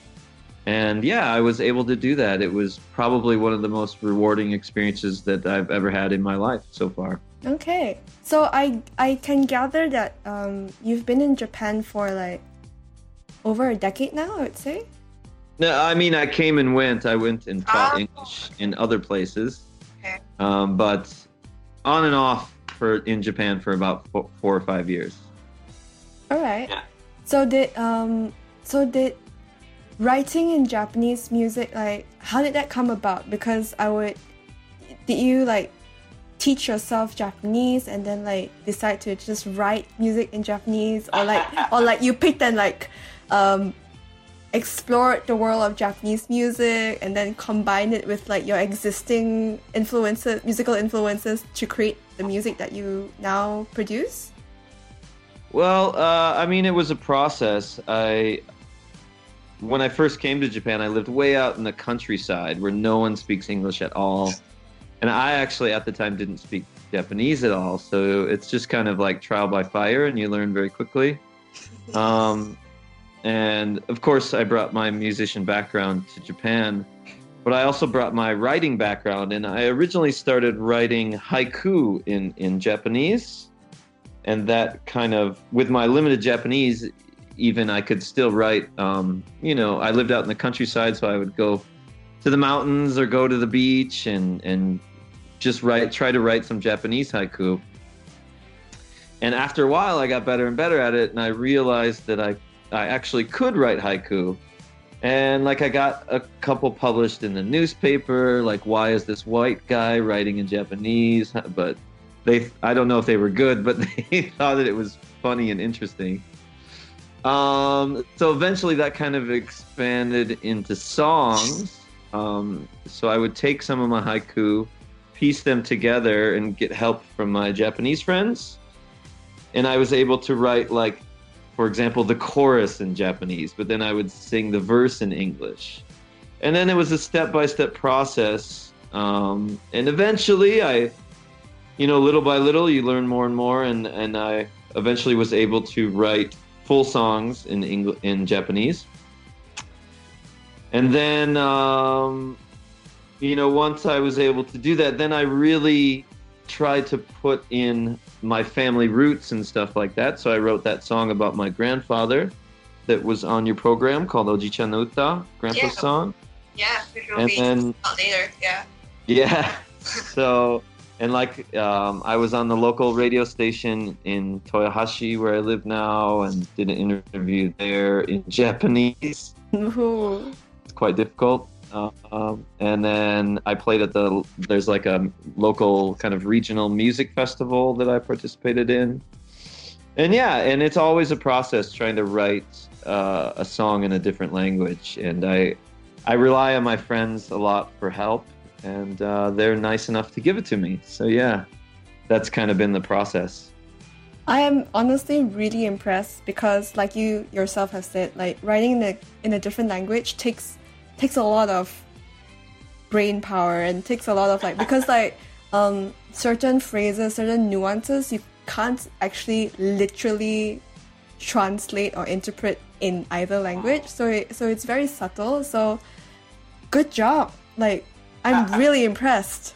And yeah, I was able to do that. It was probably one of the most rewarding experiences that I've ever had in my life so far. Okay, so I I can gather that um, you've been in Japan for like over a decade now. I would say. No, I mean I came and went. I went and taught English in other places, Okay. um, but on and off for in Japan for about four, four or five years. All right. Yeah. So did um so did writing in Japanese music like how did that come about? Because I would did you like teach yourself Japanese and then like decide to just write music in Japanese or like or like you picked and like um explored the world of Japanese music and then combined it with like your existing influences musical influences to create the music that you now produce? Well, uh, I mean, it was a process. I when I first came to Japan, I lived way out in the countryside where no one speaks English at all, and I actually at the time didn't speak Japanese at all. So it's just kind of like trial by fire, and you learn very quickly. Um, and of course, I brought my musician background to Japan, but I also brought my writing background, and I originally started writing haiku in in Japanese and that kind of with my limited japanese even i could still write um, you know i lived out in the countryside so i would go to the mountains or go to the beach and and just write try to write some japanese haiku. And after a while i got better and better at it and i realized that i i actually could write haiku. And like i got a couple published in the newspaper like why is this white guy writing in japanese? But they I don't know if they were good, but they thought that it was funny and interesting. Um, so eventually that kind of expanded into songs. Um, so I would take some of my haiku, piece them together, and get help from my Japanese friends. And I was able to write like, for example, the chorus in Japanese, but then I would sing the verse in English. And then it was a step-by-step process. Um, and eventually I you know, little by little, you learn more and more, and and I eventually was able to write full songs in English in Japanese. And then, um, you know, once I was able to do that, then I really tried to put in my family roots and stuff like that. So I wrote that song about my grandfather that was on your program called Oji-chan no Uta, Grandpa's Yeah. song. Yeah, which will And be then- later. Yeah. Yeah. So, and like, um, I was on the local radio station in Toyohashi, where I live now, and did an interview there in Japanese. Ooh. It's quite difficult. Um, and then I played at the, there's like a local kind of regional music festival that I participated in. And yeah, and it's always a process trying to write uh, a song in a different language. And I, I rely on my friends a lot for help, and uh, they're nice enough to give it to me. So yeah, that's kind of been the process. I am honestly really impressed because, like you yourself have said, like writing in a in a different language takes takes a lot of brain power and takes a lot of like because like um certain phrases, certain nuances you can't actually literally translate or interpret in either language. So it, so it's very subtle. So good job. Like I'm really impressed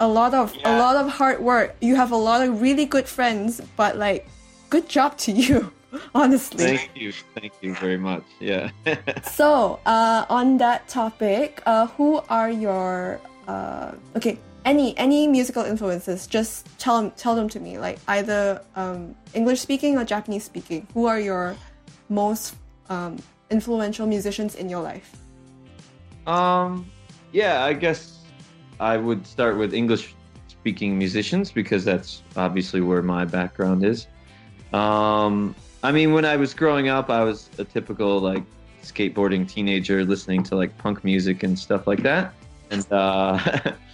a lot of a lot of hard work. You have a lot of really good friends, but like, good job to you, honestly. Thank you, thank you very much. Yeah. So, uh, on that topic, uh, who are your uh, okay? any any musical influences, just tell them tell them to me. Like either um, English speaking or Japanese speaking. Who are your most um, influential musicians in your life? Um, yeah, I guess I would start with English speaking musicians because that's obviously where my background is. Um, I mean, when I was growing up, I was a typical like skateboarding teenager listening to like punk music and stuff like that. And uh,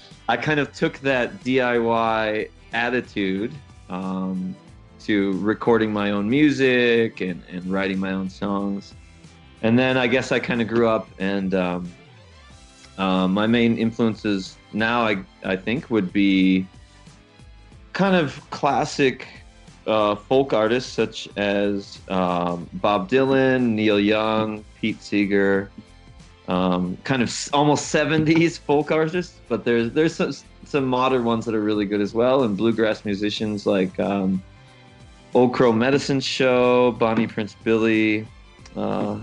I kind of took that DIY attitude um, to recording my own music and, and writing my own songs. And then I guess I kind of grew up, and um, uh, my main influences now, I, I think, would be kind of classic uh, folk artists such as um, Bob Dylan, Neil Young, Pete Seeger, um, kind of almost 70s folk artists, but there's there's some, some modern ones that are really good as well, and bluegrass musicians like um, Old Crow Medicine Show, Bonnie Prince Billy, uh,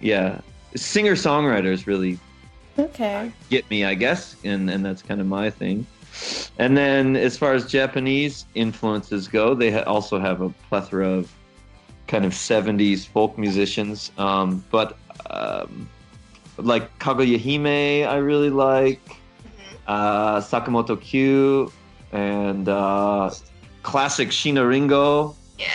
yeah, singer songwriters really Okay. get me, I guess, and and that's kind of my thing. And then as far as Japanese influences go, they ha- also have a plethora of kind of 70s folk musicians. Um, but um, like Kaguya Hime, I really like. Uh, Sakamoto Kyu and uh, classic Shiina Ringo. Yeah.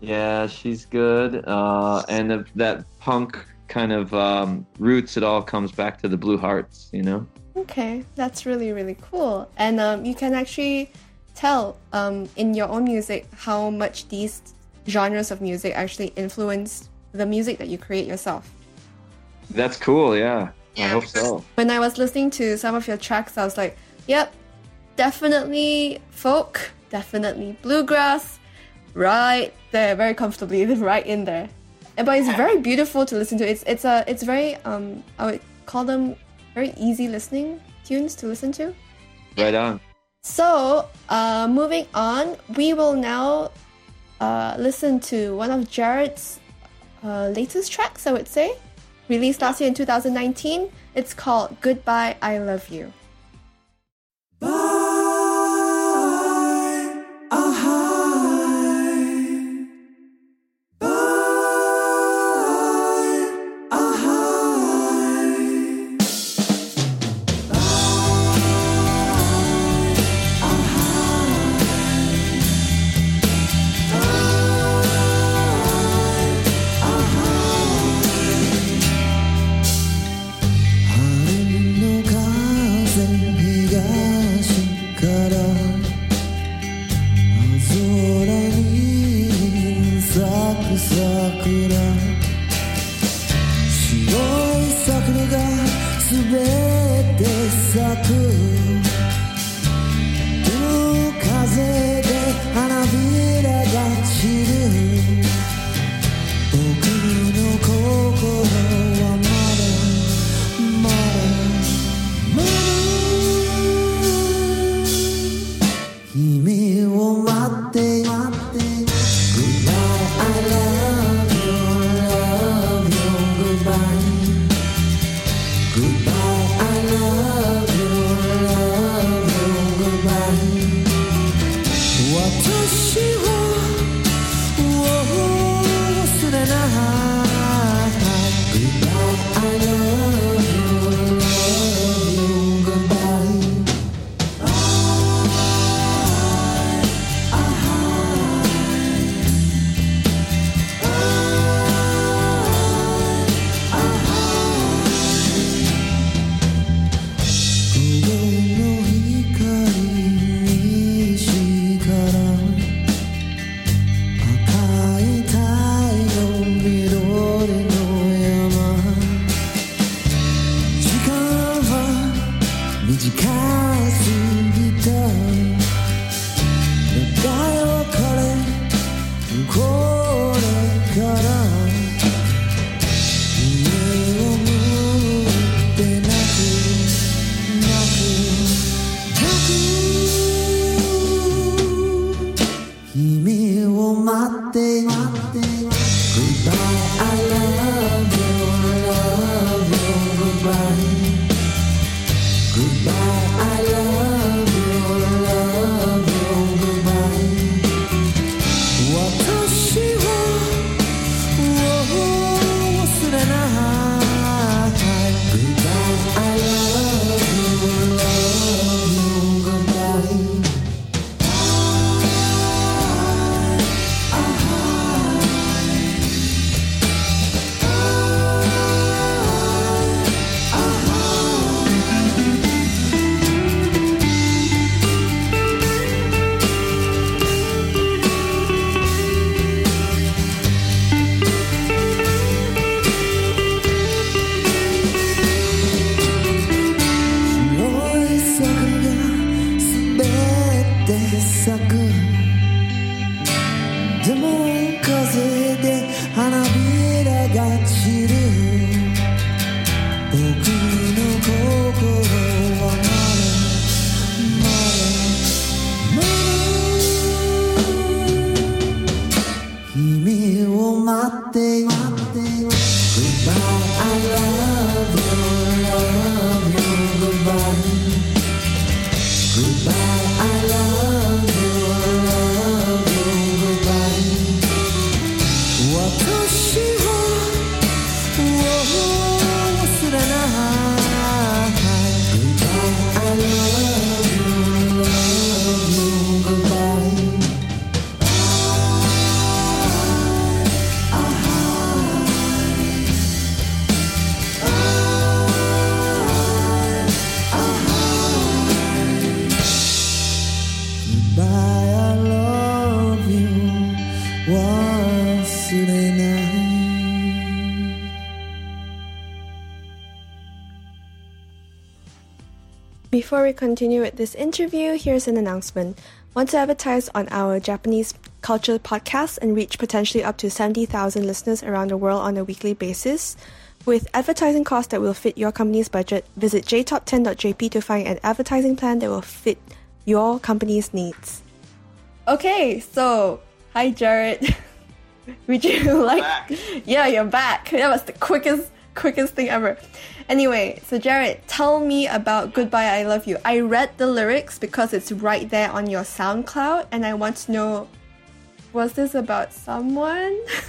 Yeah, she's good. Uh, and if that punk kind of um, roots, it all comes back to the Blue Hearts, you know? Okay, that's really really cool, and um, you can actually tell um, in your own music how much these genres of music actually influenced the music that you create yourself. That's cool, yeah. I hope so. When I was listening to some of your tracks, I was like, "Yep, definitely folk, definitely bluegrass, right there, very comfortably, right in there." And- But it's very beautiful to listen to. It's it's a it's very um I would call them very easy listening tunes to listen to. Right on. So, uh, moving on, we will now uh, listen to one of Jared's uh, latest tracks, I would say, released last year in 2019. It's called Goodbye, I Love You. 春 Before we continue with this interview, here's an announcement. Want to advertise on our Japanese culture podcast and reach potentially up to 70,000 listeners around the world on a weekly basis? With advertising costs that will fit your company's budget, visit jtop10.jp to find an advertising plan that will fit your company's needs. Okay, so hi Jared. Would you like Yeah, you're back. That was the quickest quickest thing ever. Anyway, so Jared, tell me about Goodbye I Love You. I read the lyrics because it's right there on your SoundCloud and I want to know was this about someone?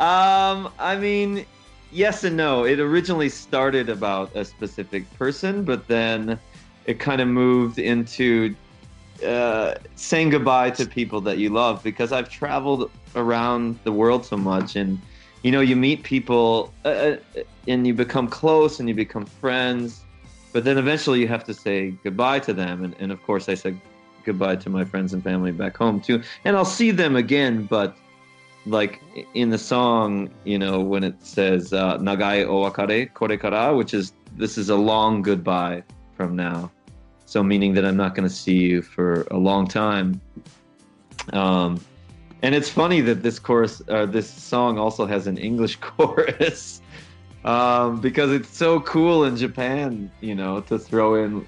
um, I mean, yes and no. It originally started about a specific person, but then it kind of moved into uh, saying goodbye to people that you love because I've traveled around the world so much and you know you meet people uh, uh, and you become close and you become friends but then eventually you have to say goodbye to them. And, and of course I said goodbye to my friends and family back home too. And I'll see them again but like in the song you know when it says uh, nagai owakare kore kara which is this is a long goodbye from now. So meaning that I'm not going to see you for a long time. Um, and it's funny that this chorus, uh, this song also has an English chorus um, because it's so cool in Japan, you know, to throw in.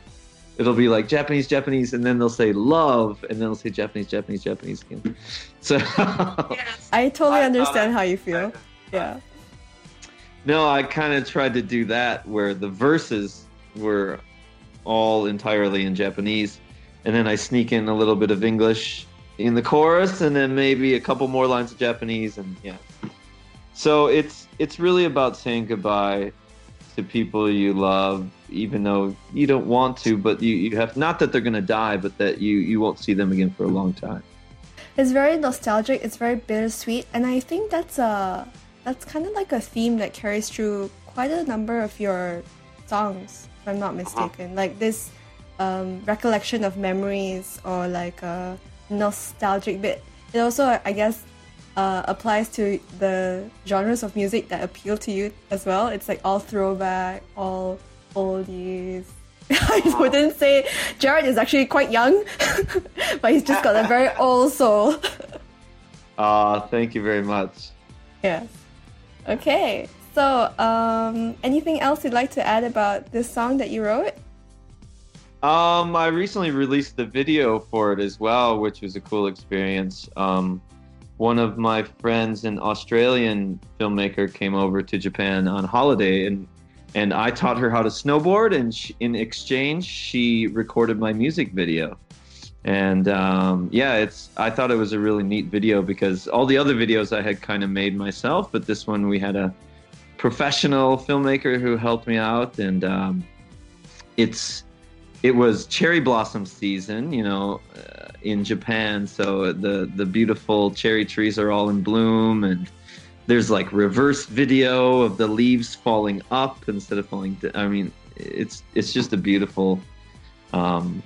It'll be like Japanese, Japanese, and then they'll say love, and then they'll say Japanese, Japanese, Japanese again. So I totally understand how you feel. Yeah. no, I kind of tried to do that where the verses were all entirely in Japanese, and then I sneak in a little bit of English in the chorus, and then maybe a couple more lines of Japanese, and yeah. So it's it's really about saying goodbye to people you love, even though you don't want to, but you, you have not that they're gonna die, but that you you won't see them again for a long time. It's very nostalgic. It's very bittersweet, and I think that's a that's kind of like a theme that carries through quite a number of your songs, if I'm not mistaken. Like this um, recollection of memories or like a nostalgic bit. It also, I guess, uh, applies to the genres of music that appeal to you as well. It's like all throwback, all oldies. I wouldn't say Jared is actually quite young, but he's just got a very old soul. Uh, thank you very much. Yes. Okay. So, um, anything else you'd like to add about this song that you wrote? Um, I recently released the video for it as well, which was a cool experience. Um, one of my friends, an Australian filmmaker, came over to Japan on holiday, and and I taught her how to snowboard, and she, in exchange, she recorded my music video. And um, yeah, it's I thought it was a really neat video because all the other videos I had kind of made myself, but this one we had a professional filmmaker who helped me out, and um, it's it was cherry blossom season, you know, uh, in Japan. So the the beautiful cherry trees are all in bloom, and there's like reverse video of the leaves falling up instead of falling. Down. I mean, it's it's just a beautiful, um,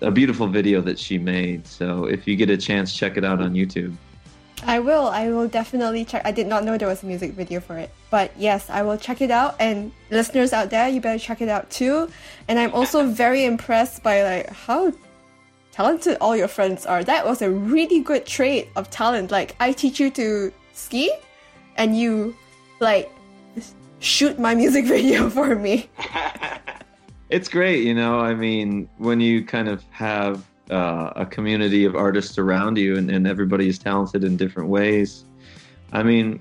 a beautiful video that she made. So if you get a chance, check it out on YouTube. I will. I will definitely check. I did not know there was a music video for it. But yes, I will check it out. And listeners out there, you better check it out too. And I'm also very impressed by like how talented all your friends are. That was a really good trait of talent. Like I teach you to ski and you like shoot my music video for me. It's great, you know. I mean, when you kind of have uh, a community of artists around you and, and everybody is talented in different ways. I mean,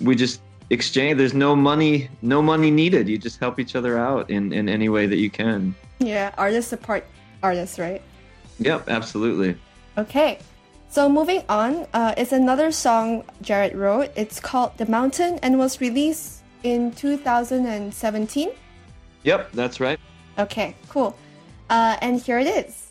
we just exchange. There's no money, no money needed. You just help each other out in, in any way that you can. Yeah, artists support artists, right? Yep, absolutely. Okay. So moving on, uh, it's another song Jared wrote. It's called "The Mountain" and was released in 2017. Yep, that's right. Okay, cool. Uh, and here it is.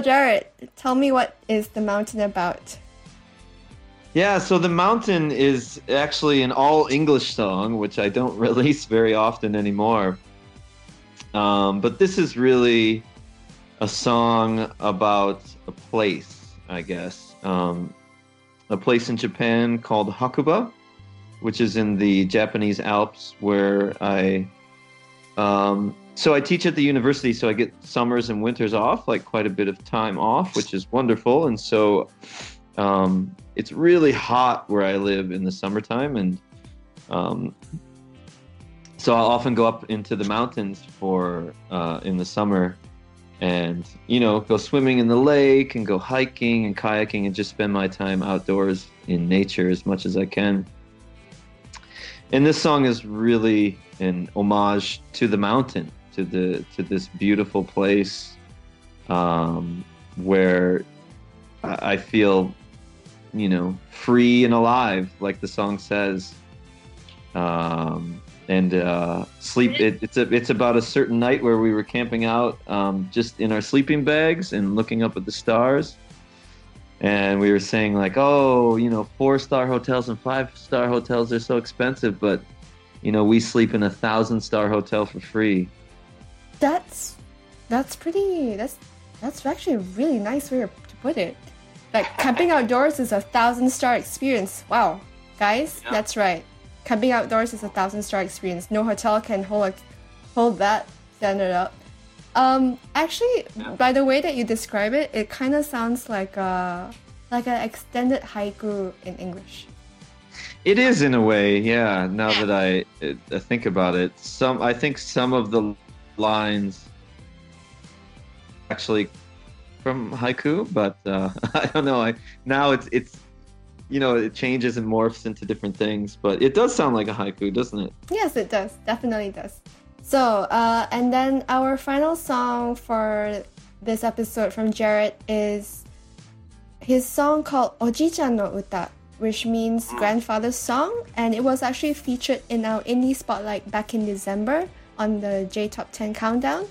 Jared, tell me what is the mountain about? Yeah, so The Mountain is actually an all English song, which I don't release very often anymore. Um, but this is really a song about a place, I guess. Um, a place in Japan called Hakuba, which is in the Japanese Alps, where I. Um, so I teach at the university, so I get summers and winters off, like quite a bit of time off, which is wonderful. And so um, it's really hot where I live in the summertime, and um, so I'll often go up into the mountains for uh, in the summer, and you know go swimming in the lake and go hiking and kayaking and just spend my time outdoors in nature as much as I can. And this song is really an homage to the mountain, to the to this beautiful place um, where I feel, you know, free and alive, like the song says. Um, and uh, sleep. It, it's a, it's about a certain night where we were camping out, um, just in our sleeping bags and looking up at the stars. And we were saying like, oh, you know, four star hotels and five star hotels are so expensive, but you know, we sleep in a thousand star hotel for free. That's that's pretty. That's that's actually a really nice way to put it. Like camping outdoors is a thousand star experience. Wow, guys, that's right. Camping outdoors is a thousand star experience. No hotel can hold a, hold that standard up. Um, actually, by the way that you describe it, it kind of sounds like a like an extended haiku in English. It is in a way, yeah. Now that I, I think about it, some I think some of the lines actually from haiku, but uh, I don't know. I now it's it's you know it changes and morphs into different things, but it does sound like a haiku, doesn't it? Yes, it does. Definitely does. So, uh, and then our final song for this episode from Jared is his song called Oji-chan no Uta, which means grandfather's song, and it was actually featured in our indie spotlight back in December on the J Top 10 countdown.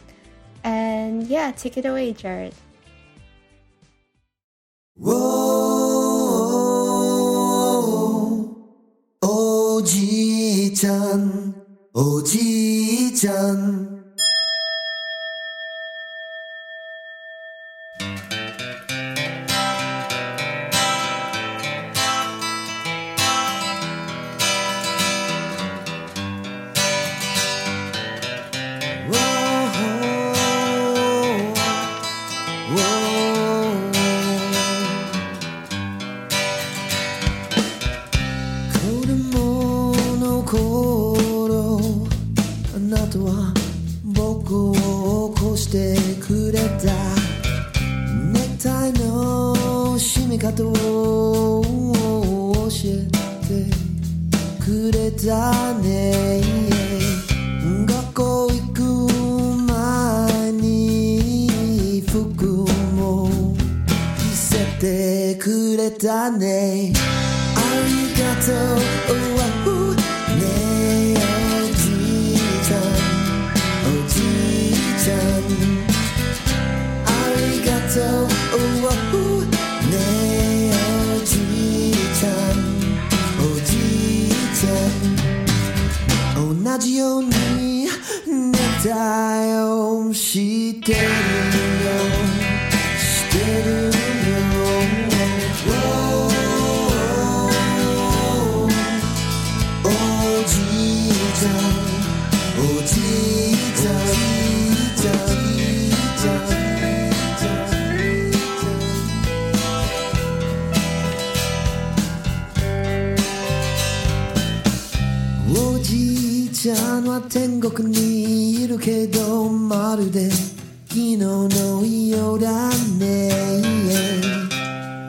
And yeah, take it away, Jared. Whoa, 오지짠, 오지짠. ようにネクタイをしてる は天国にいるけどまるで昨日のようだね。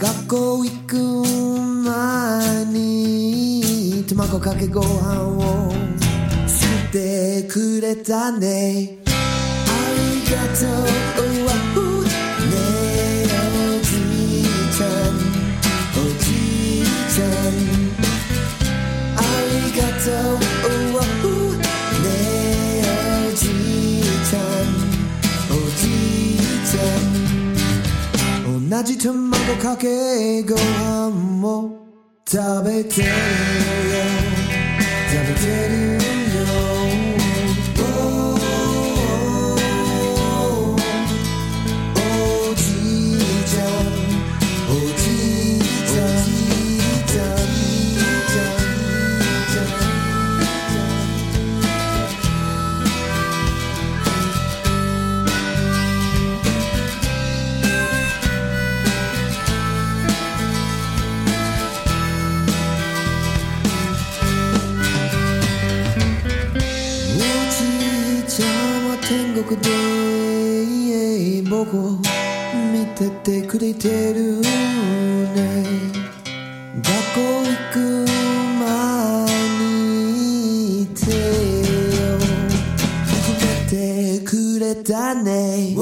学校行く前に卵かけご飯を作ってくれたね。ありがとうね。えおじいちゃんおじいちゃん。ありがとう。同じ卵かけご飯も食べてるよ食べてるよ で僕を見ててくれてるね。学校行く前にいてよ。含めてくれたね。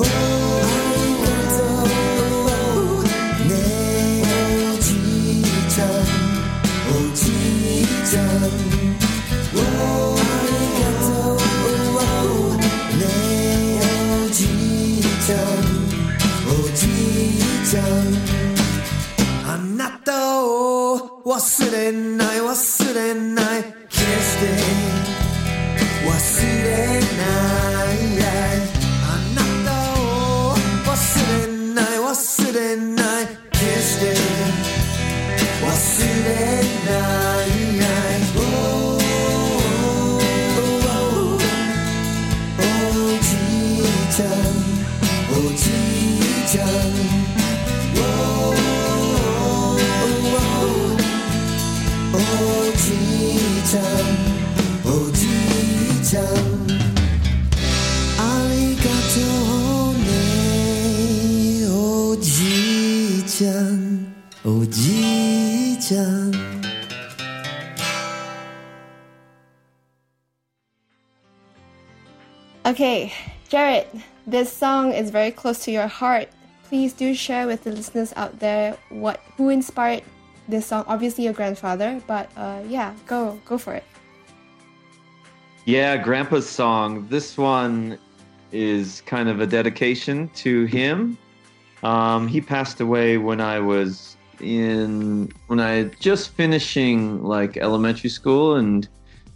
sitting. Okay, Jared, this song is very close to your heart. Please do share with the listeners out there what who inspired this song. Obviously, your grandfather, but uh, yeah, go go for it. Yeah, Grandpa's song. This one is kind of a dedication to him. Um, he passed away when I was in when I just finishing like elementary school and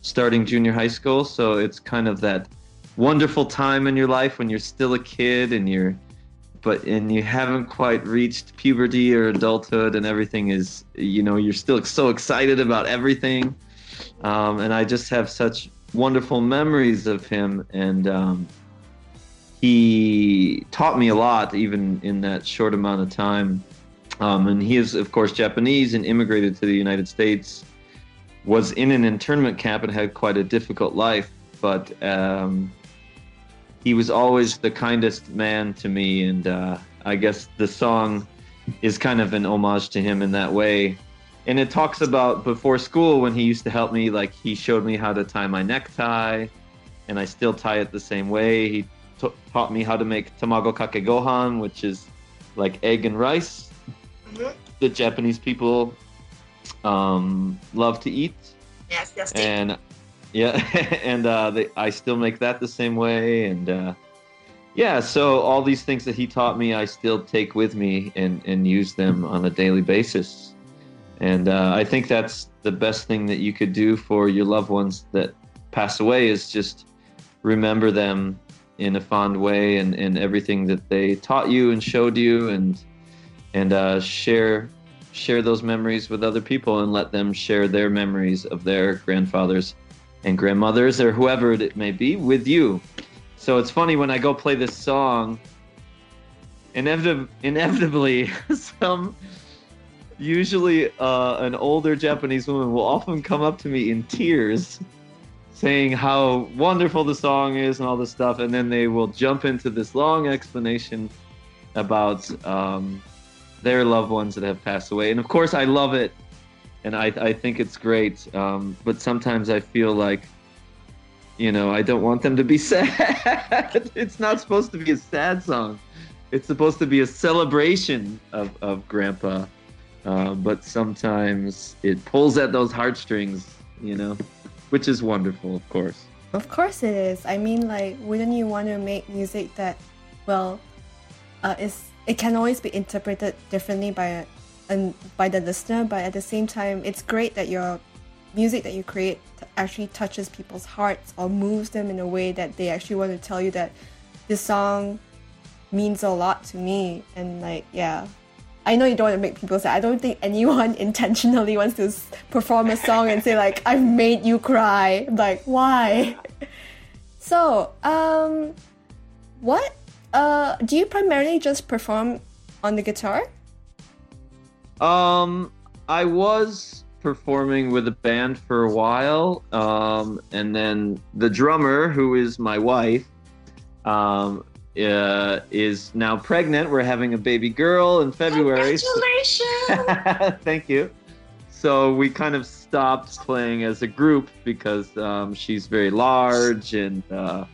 starting junior high school. So it's kind of that wonderful time in your life when you're still a kid and you're but and you haven't quite reached puberty or adulthood and everything is you know you're still so excited about everything. Um, and i just have such wonderful memories of him and um, he taught me a lot even in that short amount of time. Um, and he is of course japanese and immigrated to the united states was in an internment camp and had quite a difficult life but um, he was always the kindest man to me and uh, i guess the song is kind of an homage to him in that way and it talks about before school when he used to help me like he showed me how to tie my necktie and i still tie it the same way he t- taught me how to make tamago kake gohan which is like egg and rice the japanese people um, love to eat Yes, yes. and yeah and uh, they, i still make that the same way and uh, yeah so all these things that he taught me i still take with me and, and use them on a daily basis. And uh, i think that's the best thing that you could do for your loved ones that pass away is just remember them in a fond way and, and everything that they taught you and showed you and and uh, share share those memories with other people and let them share their memories of their grandfathers and grandmothers or whoever it may be with you. So it's funny when I go play this song, inevitably, inevitably some usually uh, an older Japanese woman will often come up to me in tears saying how wonderful the song is and all this stuff and then they will jump into this long explanation about um, their loved ones that have passed away and of course i love it and i, I think it's great um, but sometimes i feel like you know i don't want them to be sad. It's not supposed to be a sad song. It's supposed to be a celebration of, of grandpa uh, but sometimes it pulls at those heartstrings you know which is wonderful of course. Of course it is. I mean, like, wouldn't you want to make music that, well, uh, is it can always be interpreted differently by and by the listener, but at the same time, it's great that your music that you create actually touches people's hearts or moves them in a way that they actually want to tell you that this song means a lot to me and like yeah I know you don't want to make people sad. I don't think anyone intentionally wants to perform a song and say like I've made you cry. Like why? So, um, what? Uh, do you primarily just perform on the guitar? Um, I was performing with a band for a while, um, and then the drummer, who is my wife, um, uh, is now pregnant. We're having a baby girl in February. Congratulations! Thank you. So we kind of stopped playing as a group because um, she's very large, and uh,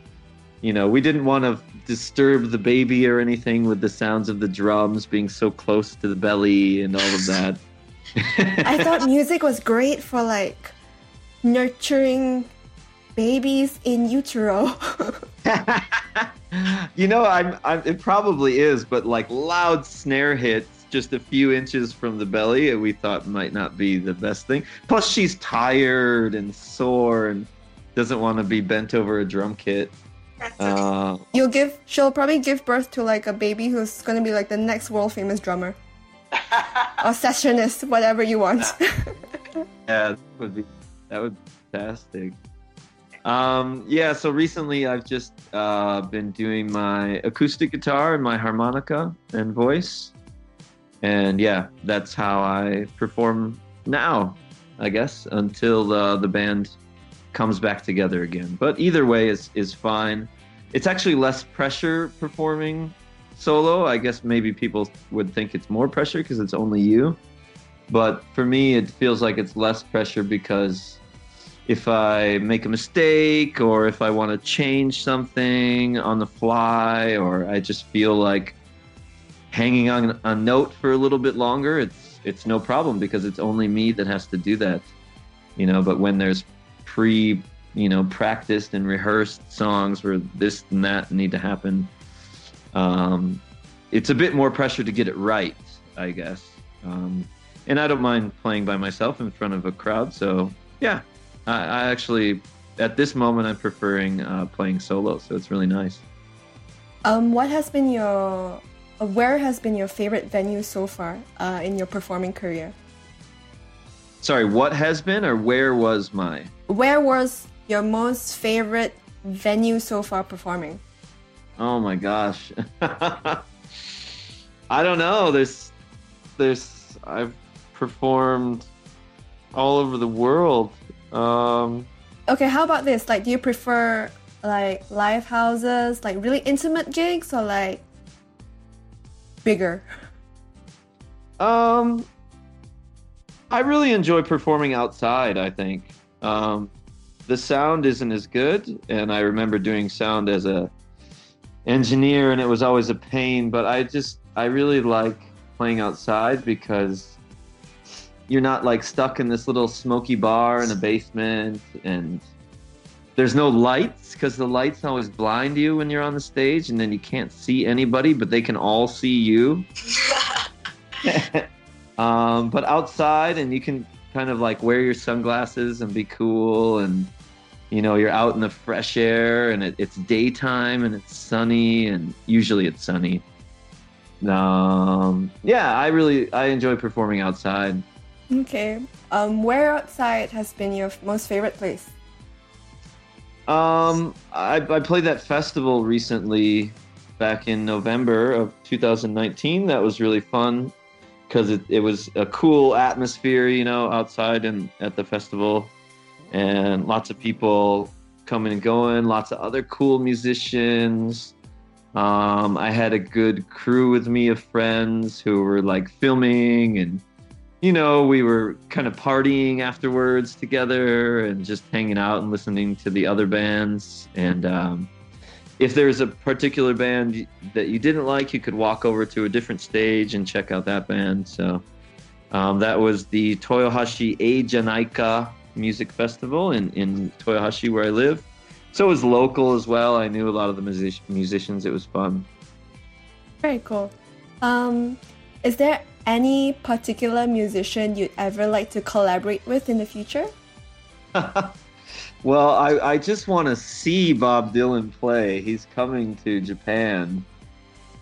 you know we didn't want to disturb the baby or anything with the sounds of the drums being so close to the belly and all of that. I thought music was great for like nurturing babies in utero. you know, I'm, I'm. It probably is, but like loud snare hits just a few inches from the belly, we thought might not be the best thing. Plus, she's tired and sore and doesn't want to be bent over a drum kit. Uh, You'll give. She'll probably give birth to like a baby who's gonna be like the next world famous drummer or sessionist, whatever you want. yeah, that would be that would be fantastic. Um, yeah, so recently I've just uh, been doing my acoustic guitar and my harmonica and voice, and yeah, that's how I perform now, I guess, until the the band comes back together again. But either way is is fine. It's actually less pressure performing solo. I guess maybe people would think it's more pressure because it's only you. But for me, it feels like it's less pressure because if I make a mistake or if I want to change something on the fly or I just feel like hanging on a note for a little bit longer, it's it's no problem because it's only me that has to do that. You know, but when there's pre, you know, practiced and rehearsed songs where this and that need to happen, um, it's a bit more pressure to get it right, I guess. Um, and I don't mind playing by myself in front of a crowd. So yeah, I, I actually at this moment I'm preferring uh, playing solo. So it's really nice. um, what has been your, uh, where has been your favorite venue so far uh, in your performing career? Sorry, what has been or where was my? Where was your most favorite venue so far performing? Oh my gosh. I don't know. There's, there's. I've performed all over the world. Um, Okay, how about this? Like, do you prefer like live houses, like really intimate gigs, or like bigger? Um, I really enjoy performing outside. I think um, the sound isn't as good, and I remember doing sound as a engineer, and it was always a pain. But I just I really like playing outside because you're not like stuck in this little smoky bar in a basement, and there's no lights because the lights always blind you when you're on the stage, and then you can't see anybody, but they can all see you. um, but outside, and you can kind of like wear your sunglasses and be cool, and you know you're out in the fresh air, and it, it's daytime and it's sunny, and usually it's sunny. Um, yeah, I really I enjoy performing outside. Okay. Um, where outside has been your most favorite place? Um, I, I played that festival recently, back in November of 2019. That was really fun because it, it was a cool atmosphere, you know, outside and at the festival, and lots of people coming and going, lots of other cool musicians. Um, I had a good crew with me of friends who were like filming and you know, we were kind of partying afterwards together and just hanging out and listening to the other bands. And um, if there's a particular band that you didn't like, you could walk over to a different stage and check out that band. So um, that was the Toyohashi A Janaika Music Festival in, in Toyohashi, where I live. So it was local as well. I knew a lot of the music- musicians. It was fun. Very cool. Um, is there any particular musician you'd ever like to collaborate with in the future? well, I, I just want to see Bob Dylan play. He's coming to Japan,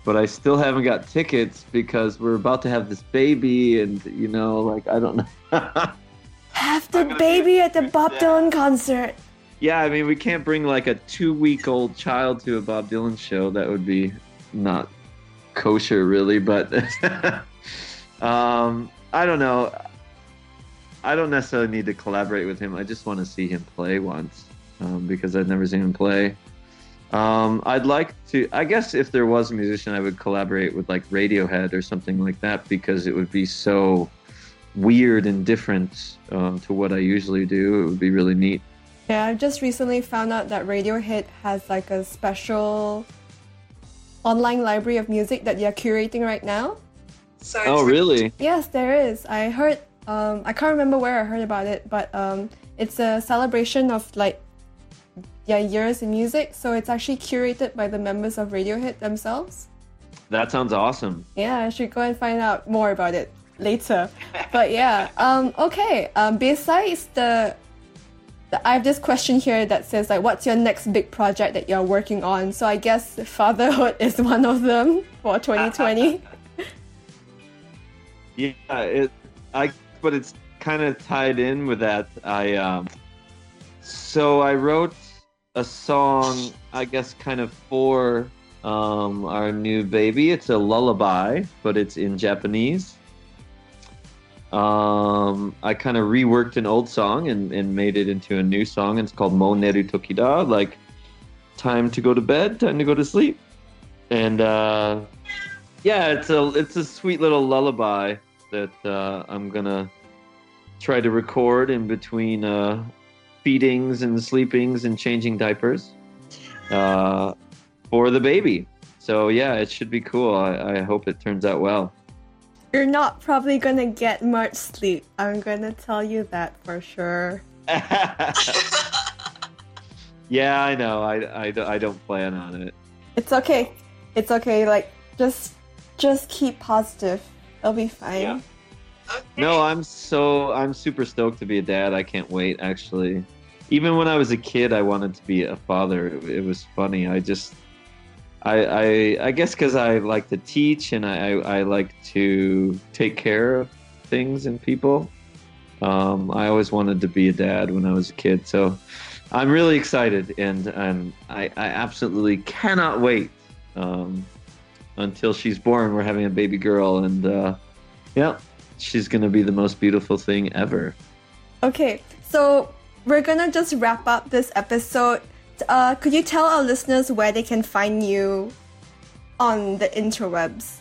but I still haven't got tickets because we're about to have this baby, and you know, like I don't know. have the baby at the Bob Dylan concert. Yeah, I mean, we can't bring like a two-week-old child to a Bob Dylan show. That would be not kosher, really. But um, I don't know. I don't necessarily need to collaborate with him. I just want to see him play once um, because I've never seen him play. Um, I'd like to. I guess if there was a musician, I would collaborate with like Radiohead or something like that because it would be so weird and different um, to what I usually do. It would be really neat. Yeah, I just recently found out that Radiohead has like a special online library of music that they're curating right now. So oh, really? Yes, there is. I heard um, I can't remember where I heard about it, but um, it's a celebration of like yeah years in music. So it's actually curated by the members of Radiohead themselves. That sounds awesome. Yeah, I should go and find out more about it later. but yeah, um, okay. Um, besides the, the, I have this question here that says like, what's your next big project that you're working on? So I guess fatherhood is one of them for 2020. yeah, it, I but it's kind of tied in with that. I um, so I wrote a song, I guess, kind of for um, our new baby. It's a lullaby, but it's in Japanese. Um, I kind of reworked an old song and, and made it into a new song. It's called Mo Neru Tokida, like time to go to bed, time to go to sleep. And uh, yeah, it's a it's a sweet little lullaby that uh, I'm gonna try to record in between uh, feedings and sleepings and changing diapers uh, for the baby. So yeah, it should be cool. I, I hope it turns out well. You're not probably gonna get much sleep. I'm gonna tell you that for sure. yeah, I know. I, I, I don't plan on it. It's okay. It's okay. Like just just keep positive. It'll be fine. Yeah. Okay. No, I'm so I'm super stoked to be a dad. I can't wait. Actually, even when I was a kid, I wanted to be a father. It, it was funny. I just, I, I, I guess because I like to teach and I, I, I, like to take care of things and people. Um, I always wanted to be a dad when I was a kid. So I'm really excited and and I, I absolutely cannot wait um, until she's born. We're having a baby girl and uh, yeah she's gonna be the most beautiful thing ever. Okay, so we're gonna just wrap up this episode. Uh, could you tell our listeners where they can find you on the interwebs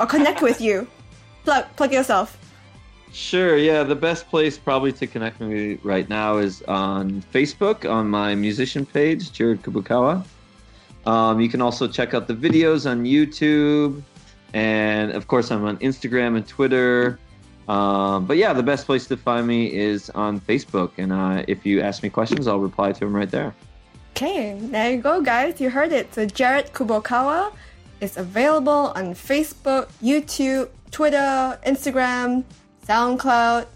or connect with you? Plug plug yourself. Sure, yeah. The best place probably to connect with me right now is on Facebook on my musician page, Jared Kubokawa. Um, you can also check out the videos on YouTube. And of course, I'm on Instagram and Twitter. Um, but yeah, the best place to find me is on Facebook. And uh, if you ask me questions, I'll reply to them right there. Okay, there you go, guys. You heard it. So Jared Kubokawa is available on Facebook, YouTube, Twitter, Instagram, SoundCloud.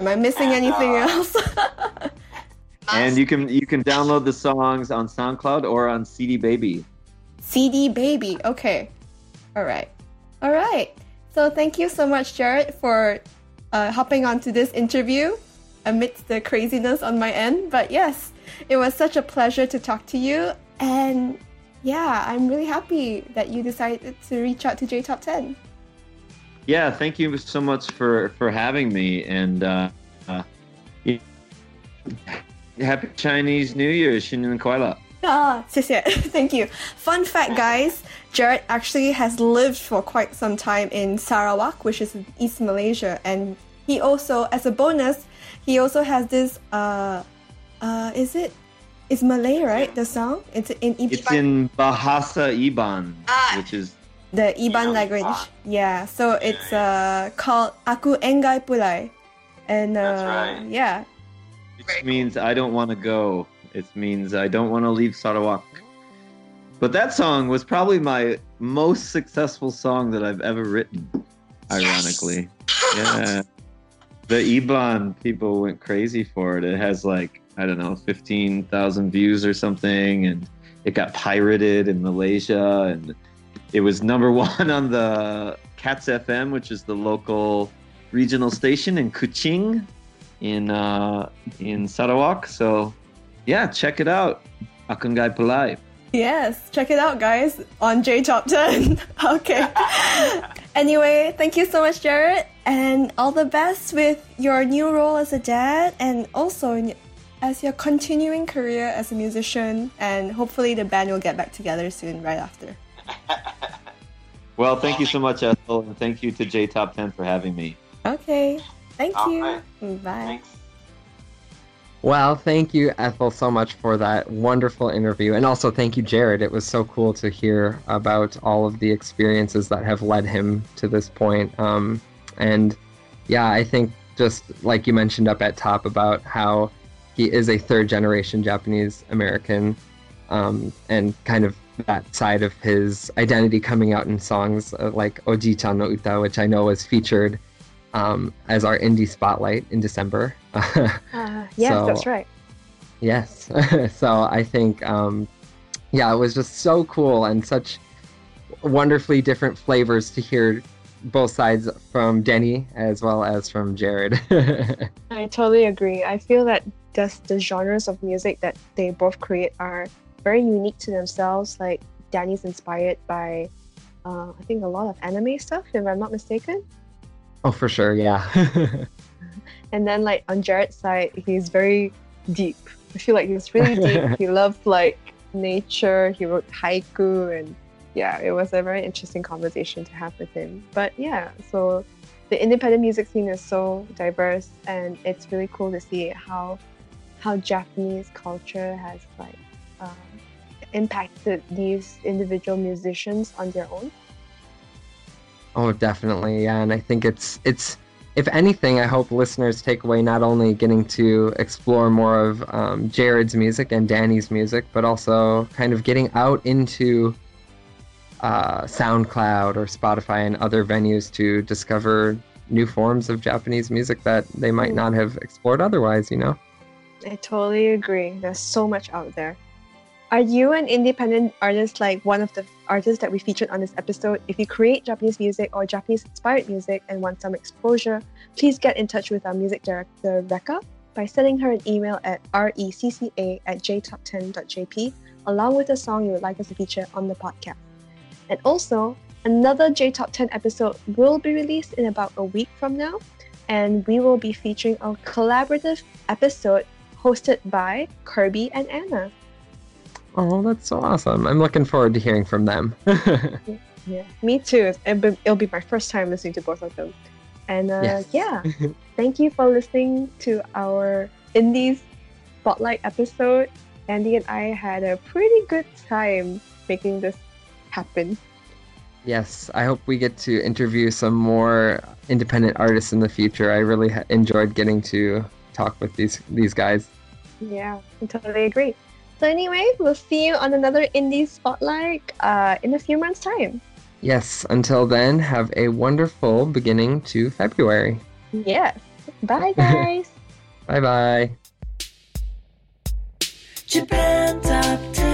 Am I missing anything else? and you can you can download the songs on SoundCloud or on CD Baby. CD Baby. Okay. All right. All right. So thank you so much, Jared, for uh, hopping onto this interview amidst the craziness on my end. But yes, it was such a pleasure to talk to you. And yeah, I'm really happy that you decided to reach out to J Top 10. Yeah, thank you so much for, for having me. And uh, uh, happy Chinese New Year, 新年 快乐. Ah, Thank you. Fun fact, guys. Jared actually has lived for quite some time in Sarawak, which is in East Malaysia, and he also, as a bonus, he also has this. Uh, uh, is it? It's Malay, right? The song. It's in Iban. It's in Bahasa Iban, ah. which is the Iban language. Yeah. So it's uh called Aku Engai Pulai, and uh, right. yeah. Which means I don't want to go. It means I don't want to leave Sarawak. But that song was probably my most successful song that I've ever written. Ironically, yeah. The Iban people went crazy for it. It has like I don't know, fifteen thousand views or something, and it got pirated in Malaysia, and it was number one on the Cats FM, which is the local regional station in Kuching, in uh, in Sarawak. So, yeah, check it out. Akangai Palai. Yes, check it out, guys, on J Top 10. okay. anyway, thank you so much, Jared, and all the best with your new role as a dad and also as your continuing career as a musician. And hopefully, the band will get back together soon, right after. well, thank you so much, Ethel, and thank you to J Top 10 for having me. Okay. Thank you. Bye. Thanks. Well, thank you, Ethel, so much for that wonderful interview. And also, thank you, Jared. It was so cool to hear about all of the experiences that have led him to this point. Um, and yeah, I think just like you mentioned up at top about how he is a third generation Japanese American um, and kind of that side of his identity coming out in songs uh, like Oji-chan no Uta, which I know was featured um, as our indie spotlight in December. Uh, yes, So- that's right. yes. so I think, um, yeah, it was just so cool and such wonderfully different flavors to hear both sides from Denny as well as from Jared. I totally agree. I feel that just the genres of music that they both create are very unique to themselves. Like Danny's inspired by, uh, I think, a lot of anime stuff, if I'm not mistaken. Oh, for sure, yeah. And then, like on Jared's side, he's very deep. I feel like he's really deep. he loved like nature. He wrote haiku, and yeah, it was a very interesting conversation to have with him. But yeah, so the independent music scene is so diverse, and it's really cool to see how how Japanese culture has like um, impacted these individual musicians on their own. Oh, definitely, yeah. And I think it's it's if anything, I hope listeners take away not only getting to explore more of um, Jared's music and Danny's music, but also kind of getting out into uh, SoundCloud or Spotify and other venues to discover new forms of Japanese music that they might Mm. not have explored otherwise. You know. I totally agree. There's so much out there. Are you an independent artist like one of the artists that we featured on this episode? If you create Japanese music or Japanese inspired music and want some exposure, please get in touch with our music director, Rekka, by sending her an email at recca at jtop10.jp along with a song you would like us to feature on the podcast. And also, another J Top 10 episode will be released in about a week from now, and we will be featuring a collaborative episode hosted by Kirby and Anna. Oh, that's so awesome! I'm looking forward to hearing from them. Yeah, me too. It'll be, my first time listening to both of them. And uh, Yes. yeah, thank you for listening to our Indies Spotlight episode. Andy and I had a pretty good time making this happen. Yes, I hope we get to interview some more independent artists in the future. I really ha- enjoyed getting to talk with these these guys. Yeah, I totally agree. So anyway, we'll see you on another Indie Spotlight uh, in a few months' time. Yes, until then, have a wonderful beginning to February. Yes. Bye, guys. Bye bye. Japan Top 10,